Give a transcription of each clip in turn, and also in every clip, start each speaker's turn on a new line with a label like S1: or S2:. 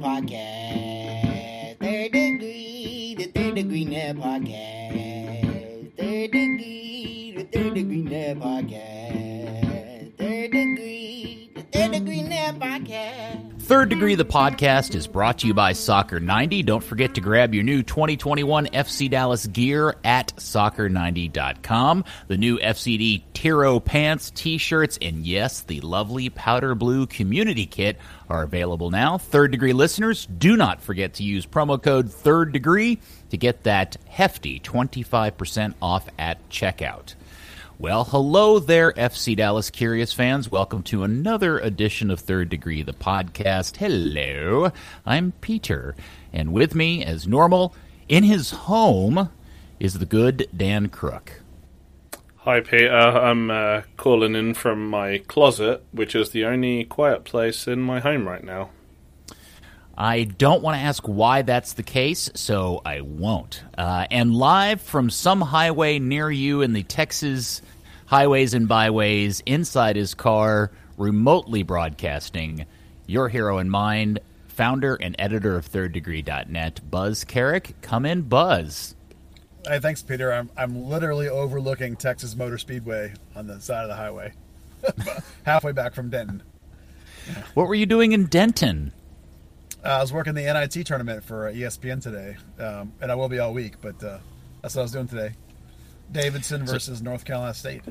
S1: Podcast. The podcast
S2: is brought to you by Soccer 90. Don't forget to grab your new 2021 FC Dallas gear at soccer90.com. The new FCD Tiro pants, t-shirts, and yes, the lovely powder blue community kit are available now. Third Degree listeners, do not forget to use promo code Third Degree to get that hefty 25% off at checkout. Well, hello there, FC Dallas Curious fans. Welcome to another edition of Third Degree, the podcast. Hello, I'm Peter, and with me, as normal, in his home, is the good Dan Crook.
S3: Hi, Peter. I'm uh, calling in from my closet, which is the only quiet place in my home right now.
S2: I don't want to ask why that's the case, so I won't. Uh, and live from some highway near you in the Texas highways and byways, inside his car, remotely broadcasting, your hero in mind, founder and editor of thirddegree.net, Buzz Carrick. Come in, Buzz.
S4: Hey, thanks, Peter. I'm I'm literally overlooking Texas Motor Speedway on the side of the highway, halfway back from Denton.
S2: What were you doing in Denton?
S4: Uh, I was working the NIT tournament for uh, ESPN today, um, and I will be all week. But uh, that's what I was doing today. Davidson versus so, North Carolina State.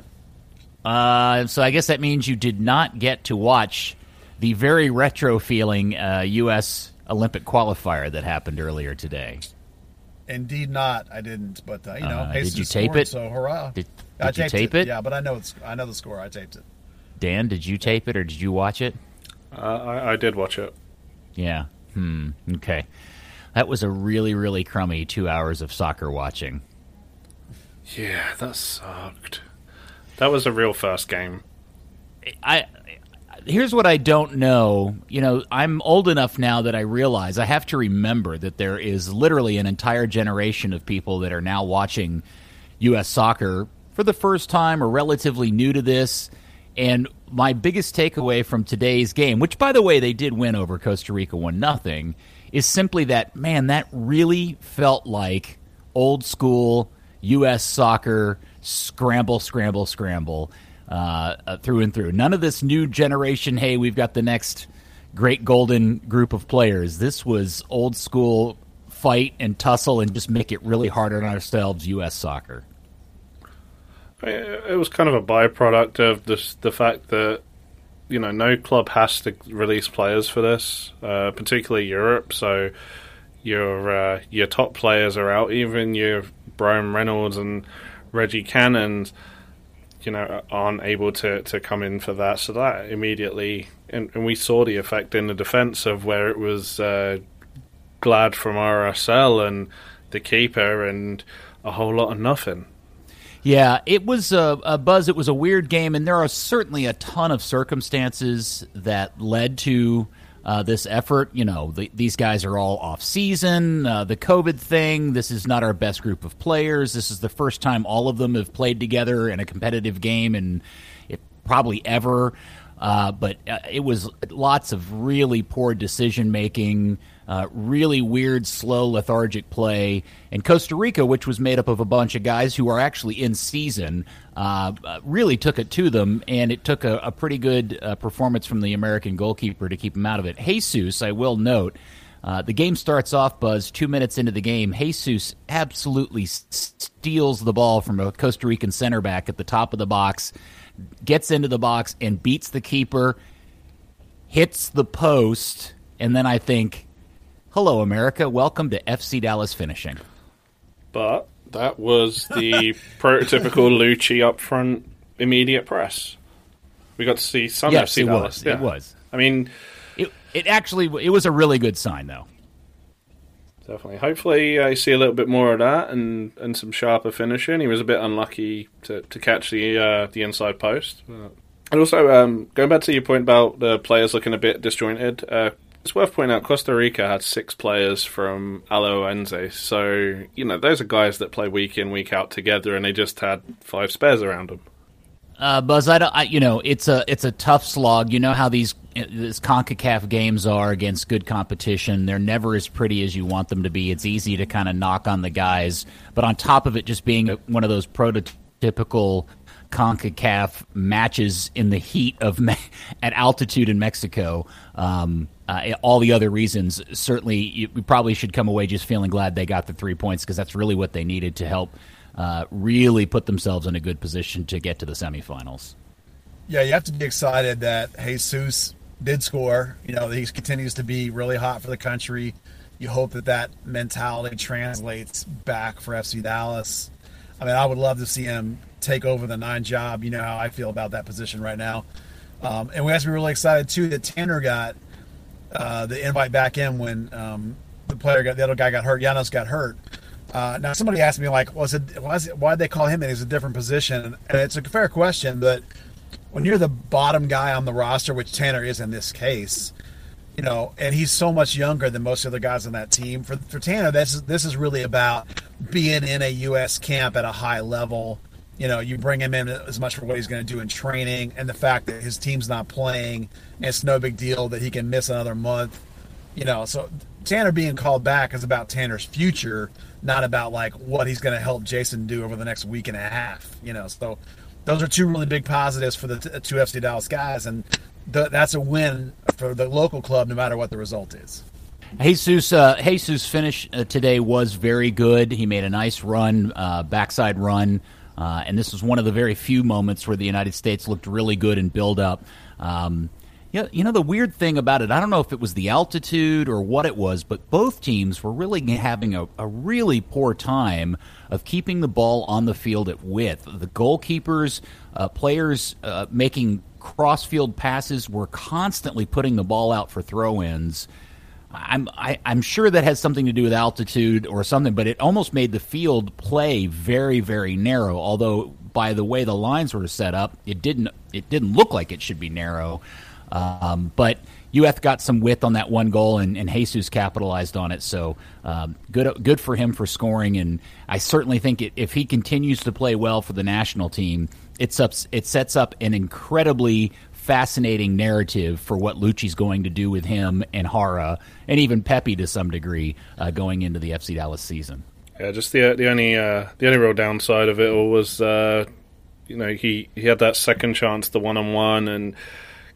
S2: Uh, so I guess that means you did not get to watch the very retro feeling uh, U.S. Olympic qualifier that happened earlier today.
S4: Indeed, not. I didn't. But uh, you know,
S2: uh, did you tape it?
S4: So hurrah!
S2: Did,
S4: did
S2: I
S4: you
S2: tape
S4: it.
S2: it?
S4: Yeah, but I know it's. I know the score. I taped it.
S2: Dan, did you tape it or did you watch it?
S3: Uh, I, I did watch it.
S2: Yeah. Hmm. Okay. That was a really, really crummy two hours of soccer watching.
S3: Yeah, that sucked. That was a real first game.
S2: I here's what I don't know. You know, I'm old enough now that I realize I have to remember that there is literally an entire generation of people that are now watching U.S. soccer for the first time or relatively new to this. And my biggest takeaway from today's game, which by the way they did win over Costa Rica one nothing, is simply that man that really felt like old school U.S. soccer scramble, scramble, scramble uh, uh, through and through. None of this new generation. Hey, we've got the next great golden group of players. This was old school fight and tussle and just make it really hard on ourselves. U.S. soccer.
S3: It was kind of a byproduct of this, the fact that you know no club has to release players for this, uh, particularly Europe. So your uh, your top players are out, even your Bryan Reynolds and Reggie Cannons, you know, aren't able to, to come in for that. So that immediately, and, and we saw the effect in the defence of where it was uh, Glad from RSL and the keeper and a whole lot of nothing.
S2: Yeah, it was a, a, buzz. It was a weird game, and there are certainly a ton of circumstances that led to uh, this effort. You know, the, these guys are all off season. Uh, the COVID thing. This is not our best group of players. This is the first time all of them have played together in a competitive game, and it, probably ever. Uh, but uh, it was lots of really poor decision making. Uh, really weird, slow, lethargic play. And Costa Rica, which was made up of a bunch of guys who are actually in season, uh, really took it to them, and it took a, a pretty good uh, performance from the American goalkeeper to keep them out of it. Jesus, I will note, uh, the game starts off, Buzz, two minutes into the game. Jesus absolutely steals the ball from a Costa Rican center back at the top of the box, gets into the box, and beats the keeper, hits the post, and then I think Hello, America. Welcome to FC Dallas Finishing.
S3: But that was the prototypical Luchi up front immediate press. We got to see some
S2: yes,
S3: FC
S2: it
S3: Dallas.
S2: Was.
S3: Yeah.
S2: It was.
S3: I mean,
S2: it, it actually it was a really good sign, though.
S3: Definitely. Hopefully, I see a little bit more of that and, and some sharper finishing. He was a bit unlucky to, to catch the uh, the inside post. And also, um, going back to your point about the players looking a bit disjointed, uh, it's worth pointing out Costa Rica had six players from Alajuelense, so you know those are guys that play week in week out together, and they just had five spares around them.
S2: Uh, Buzz, I, don't, I, you know, it's a it's a tough slog. You know how these these Concacaf games are against good competition. They're never as pretty as you want them to be. It's easy to kind of knock on the guys, but on top of it, just being one of those prototypical CONCACAF matches in the heat of me- at altitude in Mexico. Um, uh, all the other reasons, certainly, you, we probably should come away just feeling glad they got the three points because that's really what they needed to help uh, really put themselves in a good position to get to the semifinals.
S4: Yeah, you have to be excited that Jesus did score. You know, he continues to be really hot for the country. You hope that that mentality translates back for FC Dallas. I mean, I would love to see him take over the nine job. You know how I feel about that position right now. Um, and we have to be really excited too that Tanner got uh, the invite back in when um, the player got the other guy got hurt. Janos got hurt. Uh, now somebody asked me like, was it why is it, why did they call him in? He's a different position, and it's a fair question. But when you're the bottom guy on the roster, which Tanner is in this case, you know, and he's so much younger than most of the guys on that team. For for Tanner, this is this is really about being in a U.S. camp at a high level. You know, you bring him in as much for what he's going to do in training, and the fact that his team's not playing, it's no big deal that he can miss another month. You know, so Tanner being called back is about Tanner's future not about like what he's going to help Jason do over the next week and a half. You know, so those are two really big positives for the two FC Dallas guys, and th- that's a win for the local club, no matter what the result is.
S2: Jesus uh, Jesus finish uh, today was very good. He made a nice run, uh, backside run, uh, and this was one of the very few moments where the United States looked really good in build up. Um, yeah, you know the weird thing about it, I don't know if it was the altitude or what it was, but both teams were really having a, a really poor time of keeping the ball on the field at width. The goalkeepers, uh, players uh, making cross-field passes were constantly putting the ball out for throw-ins. I'm I, am i am sure that has something to do with altitude or something, but it almost made the field play very very narrow. Although by the way the lines were set up, it didn't it didn't look like it should be narrow. Um, but UF got some width on that one goal, and, and Jesus capitalized on it. So um, good, good for him for scoring. And I certainly think it, if he continues to play well for the national team, it's up, it sets up an incredibly fascinating narrative for what Luchi's going to do with him and Jara, and even Pepi to some degree, uh, going into the FC Dallas season.
S3: Yeah, just the the only uh, the only real downside of it all was, uh, you know, he he had that second chance, the one on one, and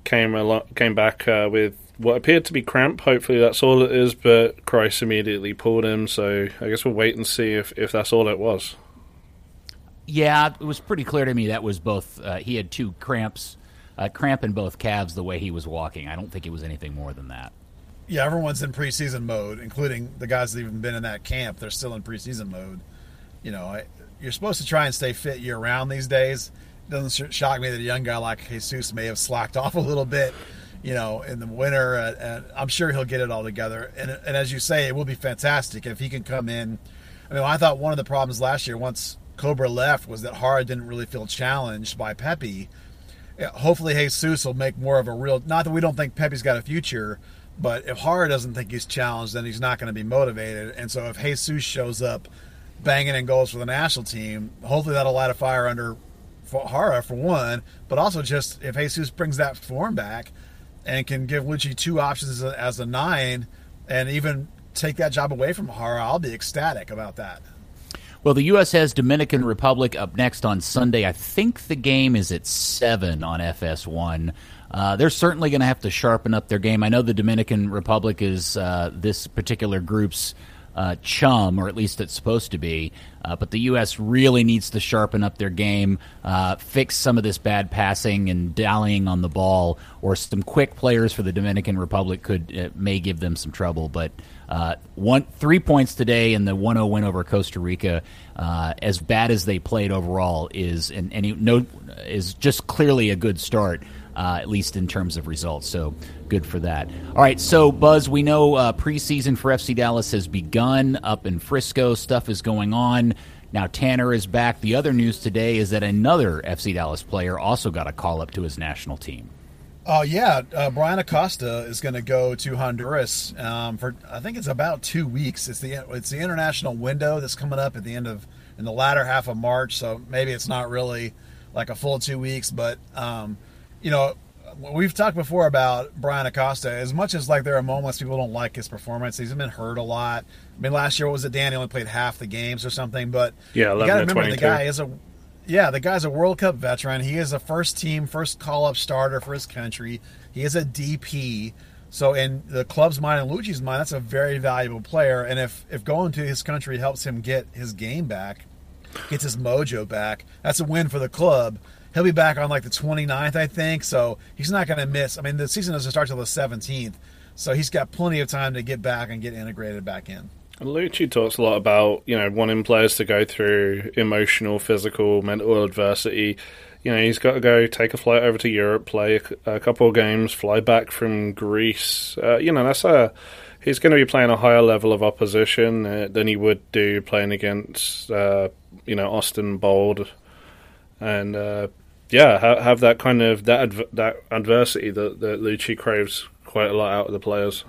S3: came a lot, came back uh, with what appeared to be cramp. Hopefully that's all it is, but Kreis immediately pulled him. So I guess we'll wait and see if, if that's all it was.
S2: Yeah, it was pretty clear to me that was both. Uh, he had two cramps, uh, cramp in both calves the way he was walking. I don't think it was anything more than that.
S4: Yeah, everyone's in preseason mode, including the guys that even been in that camp. They're still in preseason mode. You know, I, you're supposed to try and stay fit year round these days It doesn't shock me that a young guy like Jesus may have slacked off a little bit, you know, in the winter. Uh, and I'm sure he'll get it all together. And, and as you say, it will be fantastic if he can come in. I mean, I thought one of the problems last year, once Cobra left, was that Jara didn't really feel challenged by Pepi. Hopefully, Jesus will make more of a real. Not that we don't think Pepi's got a future, but if Jara doesn't think he's challenged, then he's not going to be motivated. And so, if Jesus shows up banging in goals for the national team, hopefully that'll light a fire under Jara for one, but also just if Jesus brings that form back and can give Luchi two options as a, as a nine, and even take that job away from Jara, I'll be ecstatic about that.
S2: Well, the U.S. has Dominican Republic up next on Sunday. I think the game is at seven on FS1. Uh, they're certainly going to have to sharpen up their game. I know the Dominican Republic is uh, this particular group's uh, chum, or at least it's supposed to be. Uh, but the U.S. really needs to sharpen up their game, uh, fix some of this bad passing and dallying on the ball, or some quick players for the Dominican Republic could uh, may give them some trouble. But uh, one three points today in the 1-0 win over Costa Rica, uh, as bad as they played overall, is and, and no is just clearly a good start uh, at least in terms of results. So good for that. All right, so Buzz, we know uh, preseason for FC Dallas has begun up in Frisco. Stuff is going on. Now Tanner is back. The other news today is that another FC Dallas player also got a call up to his national team.
S4: Oh uh, yeah, uh, Bryan Acosta is going to go to Honduras um, for I think it's about two weeks. It's the it's the international window that's coming up at the end of in the latter half of March. So maybe it's not really like a full two weeks. But um, you know, we've talked before about Bryan Acosta. As much as like there are moments people don't like his performance, he's been hurt a lot. I mean, last year what was it? Danny only played half the games or something. But
S3: Yeah,
S4: you got to remember the guy is a yeah, the guy's a World Cup veteran. He is a first team, first call up starter for his country. He is a DP. So in the club's mind and Luchi's mind, that's a very valuable player. And if if going to his country helps him get his game back, gets his mojo back, that's a win for the club. He'll be back on like the 29th, I think. So he's not going to miss. I mean, the season doesn't start till the 17th. So he's got plenty of time to get back and get integrated back in.
S3: Luchi talks a lot about you know wanting players to go through emotional, physical, mental adversity. You know he's got to go take a flight over to Europe, play a couple of games, fly back from Greece. Uh, you know that's a he's going to be playing a higher level of opposition uh, than he would do playing against uh, you know Austin Bold, and uh, yeah, ha- have that kind of that that adversity that that Luchi craves quite a lot out of the players.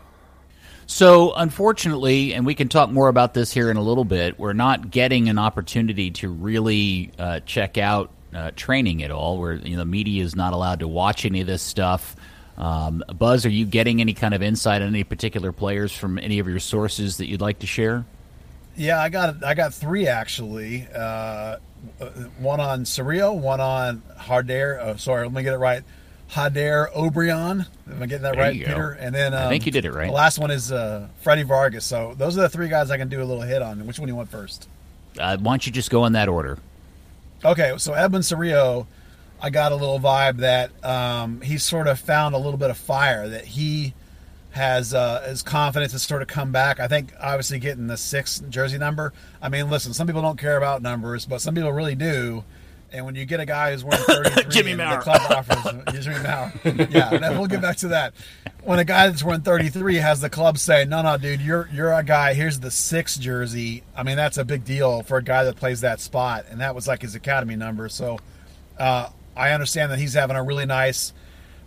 S2: So, unfortunately, and we can talk more about this here in a little bit, we're not getting an opportunity to really uh, check out uh, training at all. Where you know, the media is not allowed to watch any of this stuff. Um, Buzz, are you getting any kind of insight on any particular players from any of your sources that you'd like to share?
S4: Yeah, I got I got three actually. Uh, one on Cerrillo, one on Hardair. Oh, sorry, let me get it right. Jader Obrian. Am I getting that
S2: There
S4: right,
S2: go.
S4: Peter? And then um,
S2: I think you did it right.
S4: The last one is uh, Freddie Vargas. So those are the three guys I can do a little hit on. Which one do you want first?
S2: Uh, why don't you just go in that order?
S4: Okay, so Edwin Cerrillo, I got a little vibe that um, he's sort of found a little bit of fire that he has uh, his confidence has sort of come back. I think obviously getting the sixth jersey number. I mean, listen, some people don't care about numbers, but some people really do. And when you get a guy who's wearing 33,
S2: Jimmy Maurer.
S4: the club offers Jimmy Maurer. Yeah, then we'll get back to that. When a guy that's wearing 33 has the club say, "No, no, dude, you're you're a guy. Here's the six jersey." I mean, that's a big deal for a guy that plays that spot, and that was like his academy number. So, uh, I understand that he's having a really nice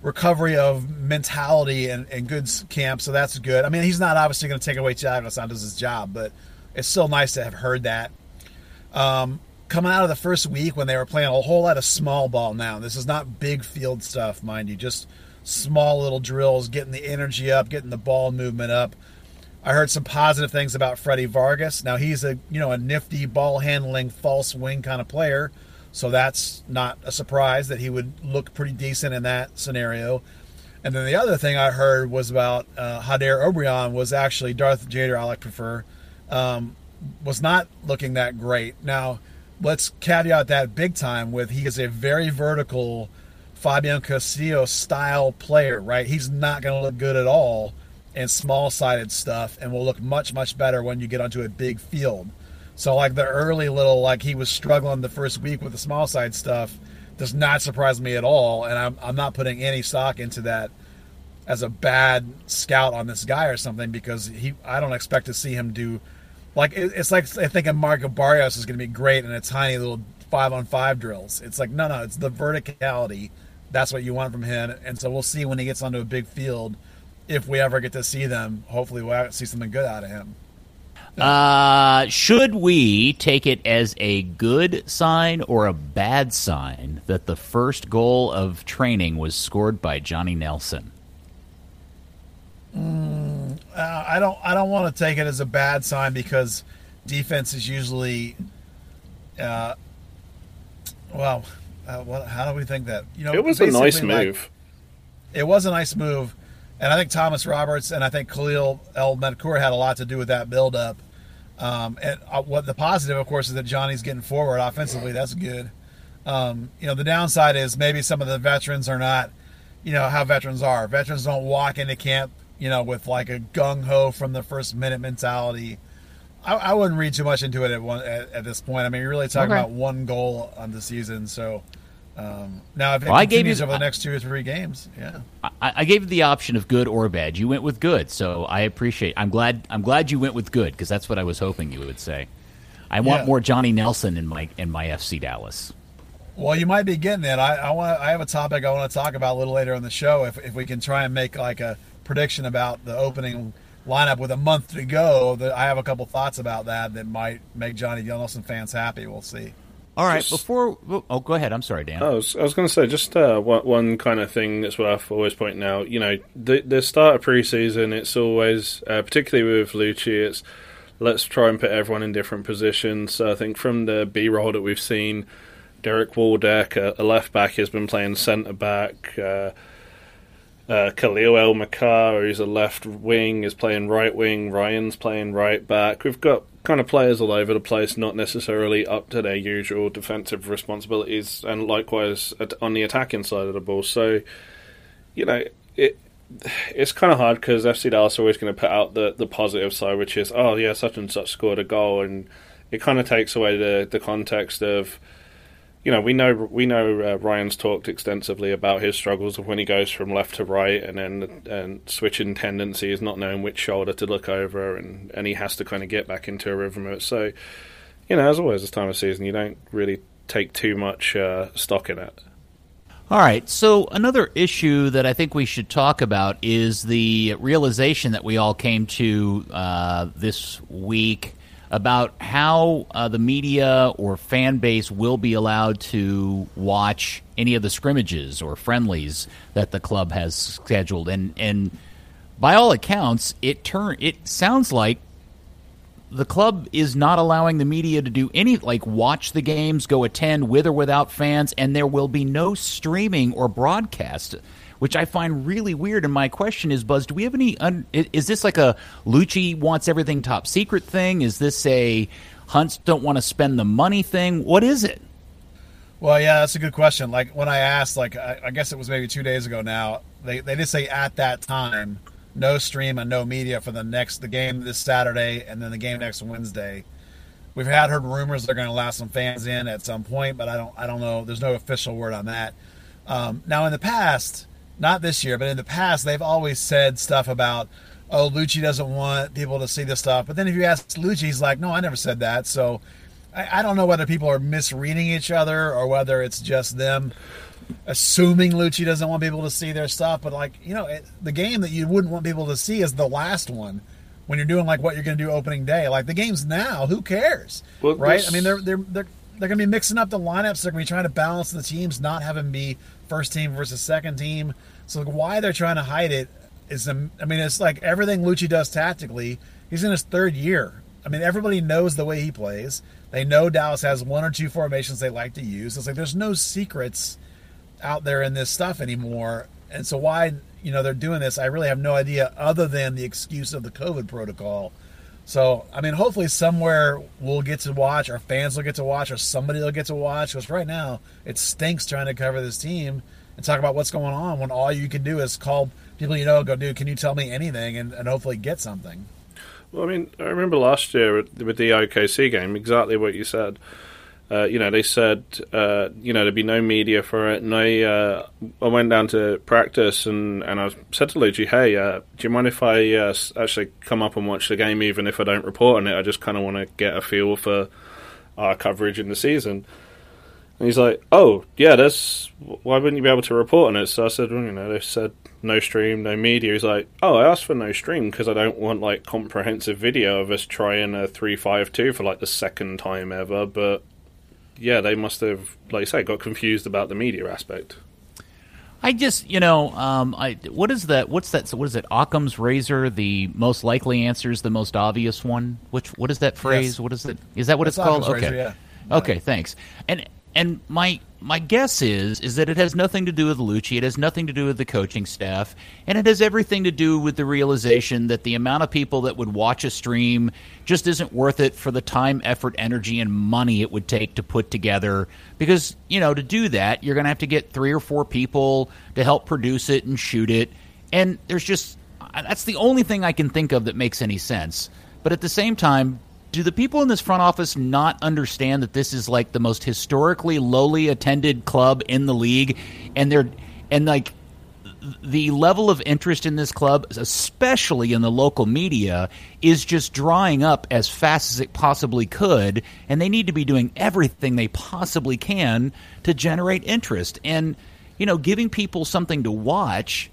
S4: recovery of mentality and, and good camp, so that's good. I mean, he's not obviously going to take away Thiago Santos' job, but it's still nice to have heard that. Um, coming out of the first week when they were playing a whole lot of small ball now, this is not big field stuff, mind you, just small little drills, getting the energy up, getting the ball movement up. I heard some positive things about Freddie Vargas. Now he's a you know a nifty ball handling false wing kind of player, so that's not a surprise that he would look pretty decent in that scenario. And then the other thing I heard was about uh, Jader Obrian was actually Darth Jader, I like prefer, um, was not looking that great. Now let's caveat that big time with he is a very vertical Fabian Castillo style player, right? He's not going to look good at all in small sided stuff and will look much, much better when you get onto a big field. So, like the early little, like he was struggling the first week with the small side stuff, does not surprise me at all. And I'm, I'm not putting any stock into that as a bad scout on this guy or something because he, I don't expect to see him do like it, it's like I think Marco Barrios is going to be great in a tiny little five on five drills. It's like no, no, it's the verticality. That's what you want from him, and so we'll see when he gets onto a big field if we ever get to see them. Hopefully, we'll see something good out of him.
S2: Uh, should we take it as a good sign or a bad sign that the first goal of training was scored by Johnny Nelson?
S4: Uh, I don't. I don't want to take it as a bad sign because defense is usually, uh, well, uh, what, how do we think that? You know,
S3: It was a nice
S4: basically, like,
S3: move.
S4: it was a nice move, and I think Thomas Roberts and I think Khalil El Medkour had a lot to do with that buildup. Um, and uh, what the positive, of course, is that Johnny's getting forward offensively. That's good. Um, you know, the downside is maybe some of the veterans are not, you know, how veterans are. Veterans don't walk into camp, you know, with like a gung ho from the first minute mentality. I, I wouldn't read too much into it at one at, at this point. I mean, you're really talking
S2: Okay.
S4: about one goal on the season, so. Um, now, if it
S2: Well, I gave you-
S4: over the next two or three games, yeah.
S2: I, I gave you the option of good or bad. You went with good, so I appreciate. I'm glad. I'm glad you went with good because that's what I was hoping you would say. I want
S4: Yeah.
S2: more Johnny Nelson in my in my FC Dallas.
S4: Well, you might be getting it. I, I want. I have a topic I want to talk about a little later on the show. If, if we can try and make like a prediction about the opening lineup with a month to go, that I have a couple thoughts about that that might make Johnny Nelson fans happy. We'll see.
S2: All right, just, before oh, go ahead. I'm sorry, Dan.
S3: I was, I was going to say just uh, one, one, kind of thing that's worth always pointing out. You know, the, the start of preseason, it's always, uh, particularly with Luchi, it's let's try and put everyone in different positions. So I think from the B roll that we've seen, Derek Waldeck, a, a left back, has been playing centre back. Uh, uh, Kalil ElMedkhar, who's a left wing, is playing right wing. Ryan's playing right back. We've got kind of players all over the place, not necessarily up to their usual defensive responsibilities, and likewise on the attacking side of the ball. So, you know, it it's kind of hard because FC Dallas are always going to put out the, the positive side, which is, oh, yeah, such and such scored a goal. And it kind of takes away the, the context of you know, we know we know uh, Ryan's talked extensively about his struggles of when he goes from left to right, and then and switching tendencies, not knowing which shoulder to look over, and and he has to kind of get back into a rhythm of it. So, you know, as always, this time of season, you don't really take too much uh, stock in it.
S2: All right. So another issue that I think we should talk about is the realization that we all came to uh, this week about how uh, the media or fan base will be allowed to watch any of the scrimmages or friendlies that the club has scheduled. And and by all accounts, it turn it sounds like the club is not allowing the media to do any like watch the games, go attend with or without fans, and there will be no streaming or broadcast which I find really weird. And my question is, Buzz, do we have any? Un- is this like a Luchi wants everything top secret thing? Is this a Hunts don't want to spend the money thing? What is it?
S4: Well, yeah, that's a good question. Like when I asked, like I, I guess it was maybe two days ago now, they they did say at that time no stream and no media for the next the game this Saturday and then the game next Wednesday. We've had heard rumors they're going to allow some fans in at some point, but I don't I don't know. There's no official word on that. Um, now in the past, not this year, but in the past, they've always said stuff about, oh, Luchi doesn't want people to see this stuff. But then if you ask Luchi, he's like, no, I never said that. So I, I don't know whether people are misreading each other or whether it's just them assuming Luchi doesn't want people to see their stuff. But like, you know, it, the game that you wouldn't want people to see is the last one when you're doing like what you're going to do opening day. Like the games now, who cares, well, right? I mean, they're they're they're they're going to be mixing up the lineups. They're going to be trying to balance the teams, not having be first team versus second team. So why they're trying to hide it is, um, I mean, it's like everything Luchi does tactically. He's in his third year. I mean, everybody knows the way he plays. They know Dallas has one or two formations they like to use. It's like there's no secrets out there in this stuff anymore. And so why you know they're doing this, I really have no idea other than the excuse of the COVID protocol. So I mean, hopefully somewhere we'll get to watch, our fans will get to watch, or somebody will get to watch. Because right now it stinks trying to cover this team and talk about what's going on when all you can do is call people you know, go, dude, can you tell me anything, and, and hopefully get something.
S3: Well, I mean, I remember last year with the OKC game, exactly what you said. Uh, you know, they said, uh, you know, there'd be no media for it. And I, uh, I went down to practice and, and I said to Luchi, hey, uh, do you mind if I uh, actually come up and watch the game, even if I don't report on it? I just kind of want to get a feel for our coverage in the season. And he's like, "Oh, yeah, that's, why wouldn't you be able to report on it?" So I said, "Well, you know, they said no stream, no media." He's like, "Oh, I asked for no stream because I don't want like comprehensive video of us trying a three five two for like the second time ever." But yeah, they must have, like you say, got confused about the media aspect.
S2: I just, you know, um, I what is that? What's that? What is it? Occam's razor. The most likely answer is the most obvious one. Which what is that phrase? Yes. What is it? Is that what
S4: That's
S2: it's called?
S4: Occam's okay. Razor,
S2: yeah. Okay, thanks. And and my my guess is is that it has nothing to do with Luchi. It has nothing to do with the coaching staff, and it has everything to do with the realization that the amount of people that would watch a stream just isn't worth it for the time, effort, energy, and money it would take to put together. Because you know, to do that, you're going to have to get three or four people to help produce it and shoot it, and there's just that's the only thing I can think of that makes any sense. But at the same time, do the people in this front office not understand that this is like the most historically lowly attended club in the league? And they're and like the level of interest in this club especially in the local media is just drying up as fast as it possibly could and they need to be doing everything they possibly can to generate interest. And you know giving people something to watch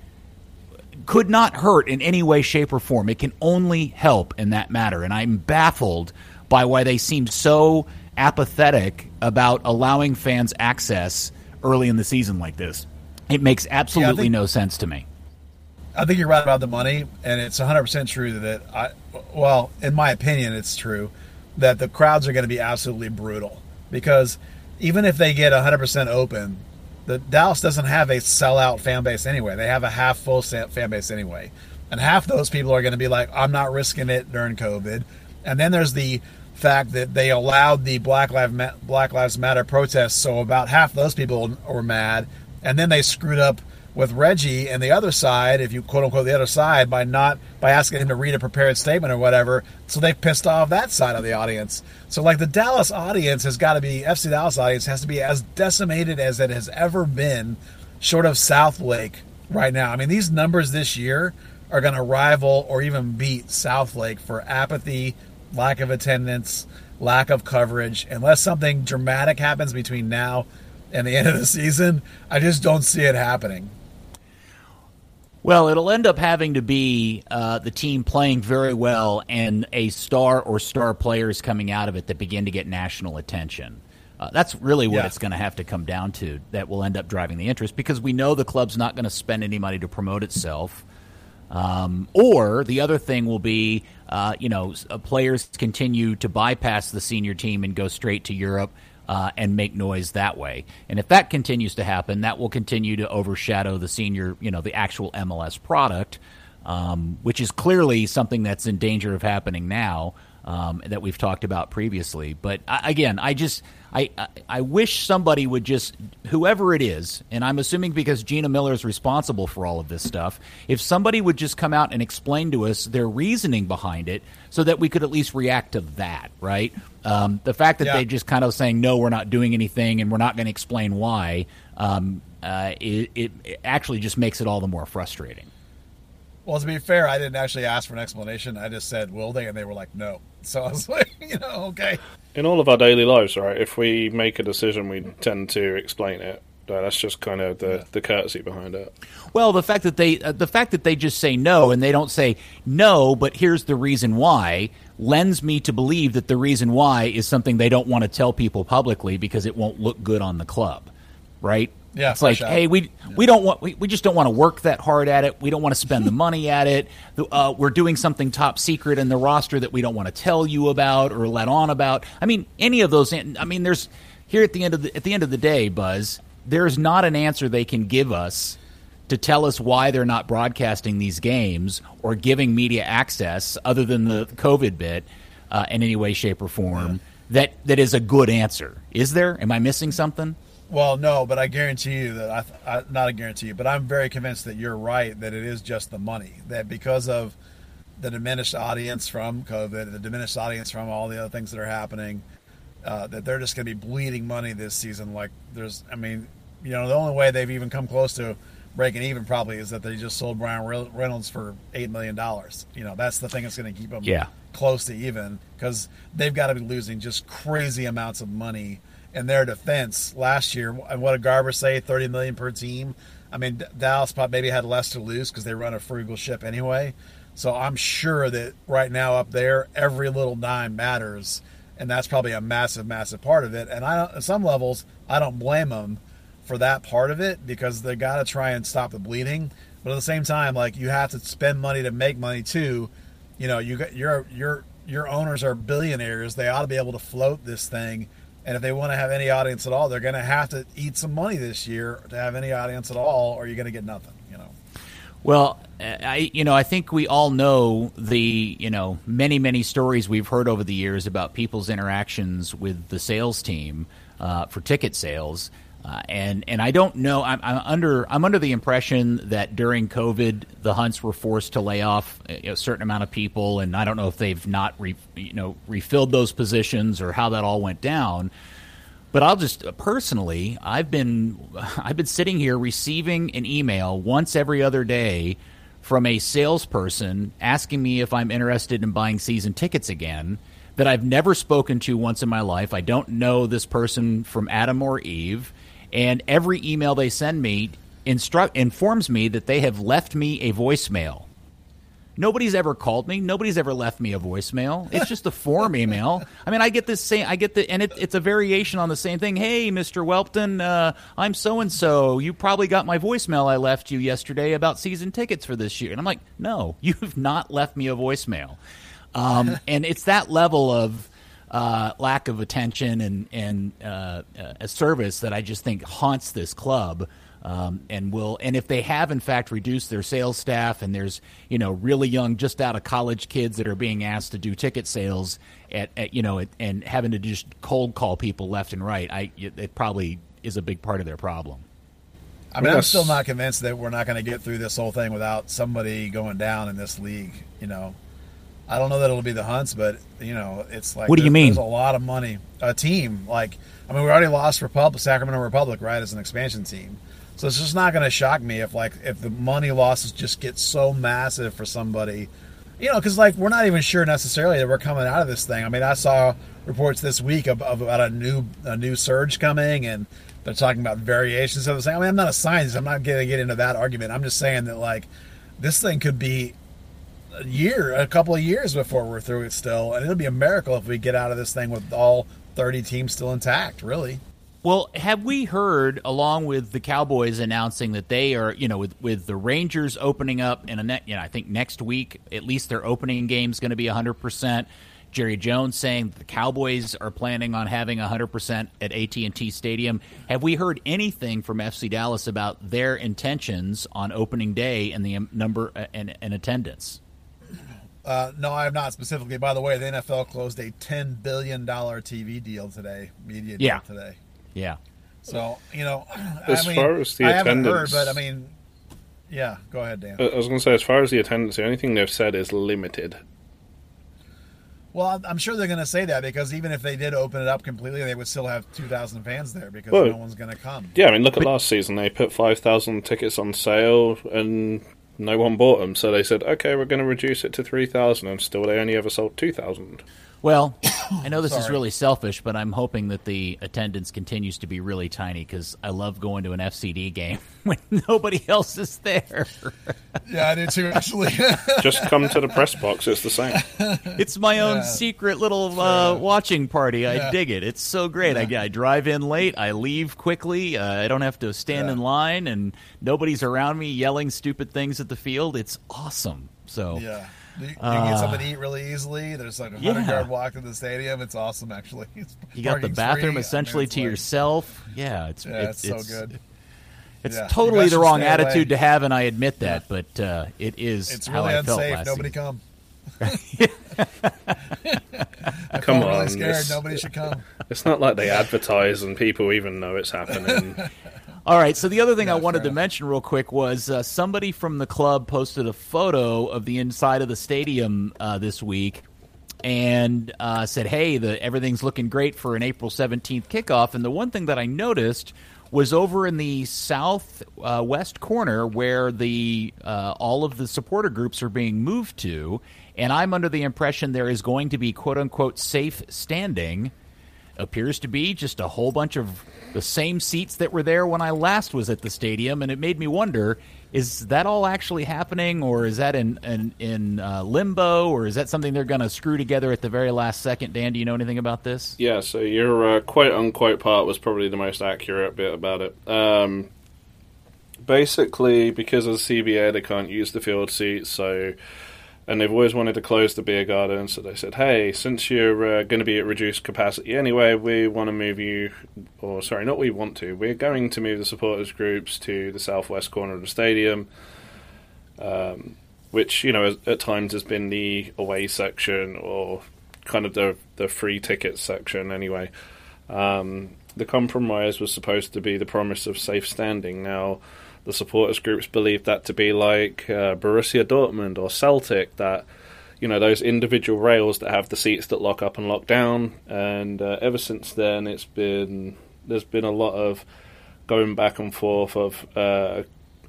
S2: could not hurt in any way, shape, or form. It can only help in that matter. And I'm baffled by why they seem so apathetic about allowing fans access early in the season like this. It makes absolutely
S4: think-
S2: no sense to me.
S4: I think you're right about the money, and it's 100% true that I, well, in my opinion, it's true that the crowds are going to be absolutely brutal because even if they get 100% open, the Dallas doesn't have a sellout fan base anyway. They have a half full fan base anyway, and half those people are going to be like, "I'm not risking it during COVID," and then there's the fact that they allowed the Black Lives Black Lives Matter protests, so about half those people were mad, and then they screwed up with Reggie and the other side, if you quote unquote the other side, by not by asking him to read a prepared statement or whatever. So they pissed off that side of the audience. So like the Dallas audience has got to be FC Dallas audience has to be as decimated as it has ever been, short of South Lake right now. I mean these numbers this year are going to rival or even beat South Lake for apathy, lack of attendance, lack of coverage. Unless something dramatic happens between now and the end of the season, I just don't see it happening.
S2: Well, it'll end up having to be uh, the team playing very well and a star or star players coming out of it that begin to get national attention. Uh, that's really what
S4: Yeah.
S2: it's going to have to come down to that will end up driving the interest because we know the club's not going to spend any money to promote itself. Um, or the other thing will be, uh, you know, uh, players continue to bypass the senior team and go straight to Europe uh, and make noise that way. And if that continues to happen, that will continue to overshadow the senior, you know, the actual MLS product, um, which is clearly something that's in danger of happening now. Um, that we've talked about previously, but I, again, I just I, I I wish somebody would just whoever it is, and I'm assuming because Gina Miller is responsible for all of this stuff. If somebody would just come out and explain to us their reasoning behind it, so that we could at least react to that, right? Um, the fact that
S4: Yeah.
S2: they just kind of saying no, we're not doing anything, and we're not going to explain why, um, uh, it, it, it actually just makes it all the more frustrating.
S4: Well, to be fair, I didn't actually ask for an explanation. I just said, "Will they?" and they were like, "No." So I was like, you know, okay.
S3: In all of our daily lives, right? If we make a decision, we tend to explain it. That's just kind of the, the courtesy behind it.
S2: Well, the fact that they uh, the fact that they just say no and they don't say no, but here's the reason why lends me to believe that the reason why is something they don't want to tell people publicly because it won't look good on the club, right?
S4: Yeah,
S2: it's like, hey, we we don't want we, we just don't want to work that hard at it. We don't want to spend the money at it. Uh, we're doing something top secret in the roster that we don't want to tell you about or let on about. I mean, any of those. I mean, there's here at the end of the at the end of the day, Buzz. There's not an answer they can give us to tell us why they're not broadcasting these games or giving media access, other than the COVID bit, uh, in any way, shape, or form. That that is a good answer. Is there? Am I missing something?
S4: Well, no, but I guarantee you that I, I not a guarantee, but I'm very convinced that you're right that it is just the money that because of the diminished audience from COVID, the diminished audience from all the other things that are happening, uh, that they're just going to be bleeding money this season. Like there's, I mean, you know, the only way they've even come close to breaking even probably is that they just sold Brian Re- Reynolds for eight million dollars. You know, that's the thing that's going to keep them
S2: Yeah.
S4: close to even because they've got to be losing just crazy amounts of money in their defense last year. And what did Garber say? Thirty million per team. I mean, Dallas probably maybe had less to lose because they run a frugal ship anyway. So I'm sure that right now up there, every little dime matters, and that's probably a massive, massive part of it. And I, at some levels, I don't blame them for that part of it because they got to try and stop the bleeding. But at the same time, like you have to spend money to make money too. You know, you got your your your owners are billionaires. They ought to be able to float this thing. And if they want to have any audience at all, they're going to have to eat some money this year to have any audience at all, or you're going to get nothing. You know.
S2: Well, I you know I think we all know the you know many many stories we've heard over the years about people's interactions with the sales team uh, for ticket sales, uh, and and I don't know I'm, I'm under I'm under the impression that during COVID the Hunts were forced to lay off a a certain amount of people, and I don't know if they've not re, you know refilled those positions or how that all went down. But I'll just uh, personally, I've been I've been sitting here receiving an email once every other day from a salesperson asking me if I'm interested in buying season tickets again that I've never spoken to once in my life. I don't know this person from Adam or Eve, and every email they send me instruct informs me that they have left me a voicemail Nobody's ever called me. Nobody's ever left me a voicemail. It's just a form email. I mean, I get this same. I get the, and it, it's a variation on the same thing. Hey, Mister Welpton, uh, I'm so and so. You probably got my voicemail I left you yesterday about season tickets for this year. And I'm like, no, you've not left me a voicemail. Um, and it's that level of uh, lack of attention and and uh, uh, a service that I just think haunts this club. Um, and will and if they have in fact reduced their sales staff and there's you know really young just out of college kids that are being asked to do ticket sales at, at you know at, and having to just cold call people left and right I it probably is a big part of their problem.
S4: I mean, I'm still not convinced that we're not going to get through this whole thing without somebody going down in this league. You know, I don't know that it'll be the Hunts, but you know, it's like
S2: what do you mean?
S4: There's a lot of money. A team like I mean, we already lost Republic, Sacramento Republic, right, as an expansion team. So it's just not going to shock me if like if the money losses just get so massive for somebody, you know, because like we're not even sure necessarily that we're coming out of this thing. I mean, I saw reports this week of, of about a new a new surge coming, and they're talking about variations of the same. I mean, I'm not a scientist. I'm not going to get into that argument. I'm just saying that like this thing could be a year, a couple of years before we're through it still, and it'll be a miracle if we get out of this thing with all 30 teams still intact. Really.
S2: Well, have we heard, along with the Cowboys announcing that they are, you know, with, with the Rangers opening up in a net, you know, I think next week, at least their opening game is going to be 100%. Jerry Jones saying the Cowboys are planning on having 100% at AT&T Stadium. Have we heard anything from FC Dallas about their intentions on opening day and the number uh, and, and attendance?
S4: Uh, no, I have not specifically. By the way, the NFL closed a $10 billion TV deal today, media deal
S2: yeah.
S4: today.
S2: Yeah.
S4: So you know,
S3: as
S4: I mean,
S3: far as the
S4: I
S3: attendance,
S4: heard, but I mean, yeah. Go ahead, Dan.
S3: I was going to say, as far as the attendance, the only thing they've said is limited.
S4: Well, I'm sure they're going to say that because even if they did open it up completely, they would still have 2,000 fans there because
S3: well,
S4: no one's going to come.
S3: Yeah, I mean, look at last season. They put 5,000 tickets on sale and no one bought them. So they said, okay, we're going to reduce it to 3,000, and still they only ever sold 2,000.
S2: Well, I know this is really selfish, but I'm hoping that the attendance continues to be really tiny because I love going to an FCD game when nobody else is there.
S4: yeah, I do too, actually.
S3: Just come to the press box; it's the same.
S2: It's my own yeah. secret little uh, watching party. I yeah. dig it. It's so great. Yeah. I, I, drive in late. I leave quickly. Uh, I don't have to stand in line, and nobody's around me yelling stupid things at the field. It's awesome. So
S4: yeah. You, you uh, get something to eat really easily. There's like a hundred yeah. yard walk to the stadium. It's awesome, actually. It's
S2: you got the bathroom free. essentially I mean, to like, yourself. Yeah, it's
S4: yeah,
S2: it's,
S4: it's, so good.
S2: It's yeah. totally the wrong attitude away. to have, and I admit that. Yeah. But uh, it is
S4: it's
S2: how
S4: really
S2: I
S4: unsafe.
S2: felt last
S4: Nobody
S2: season.
S4: come.
S3: come
S4: on,
S3: really
S4: scared. Nobody should come.
S3: It's not like they advertise and people even know it's happening.
S2: All right. So the other thing I wanted to mention real quick was uh, somebody from the club posted a photo of the inside of the stadium uh, this week and uh, said, "Hey, the everything's looking great for an April seventeenth kickoff." And the one thing that I noticed was over in the south uh, west corner where the uh, all of the supporter groups are being moved to, and I'm under the impression there is going to be quote unquote safe standing appears to be just a whole bunch of the same seats that were there when I last was at the stadium, and it made me wonder: is that all actually happening, or is that in in, in uh, limbo, or is that something they're going to screw together at the very last second? Dan, do you know anything about this?
S3: Yeah, so your uh, quote unquote part was probably the most accurate bit about it. Um, basically, because of the CBA, they can't use the field seats, so and they've always wanted to close the beer garden. So they said, "Hey, since you're uh, going to be at reduced capacity anyway, we want to move you, or sorry, not we want to. We're going to move the supporters groups to the southwest corner of the stadium, um, which you know at, times has been the away section or kind of the the free tickets section anyway." Um, the compromise was supposed to be the promise of safe standing. Now the supporters groups believe that to be like uh, Borussia Dortmund or Celtic, that you know those individual rails that have the seats that lock up and lock down. And uh, ever since then, it's been there's been a lot of going back and forth of. Uh,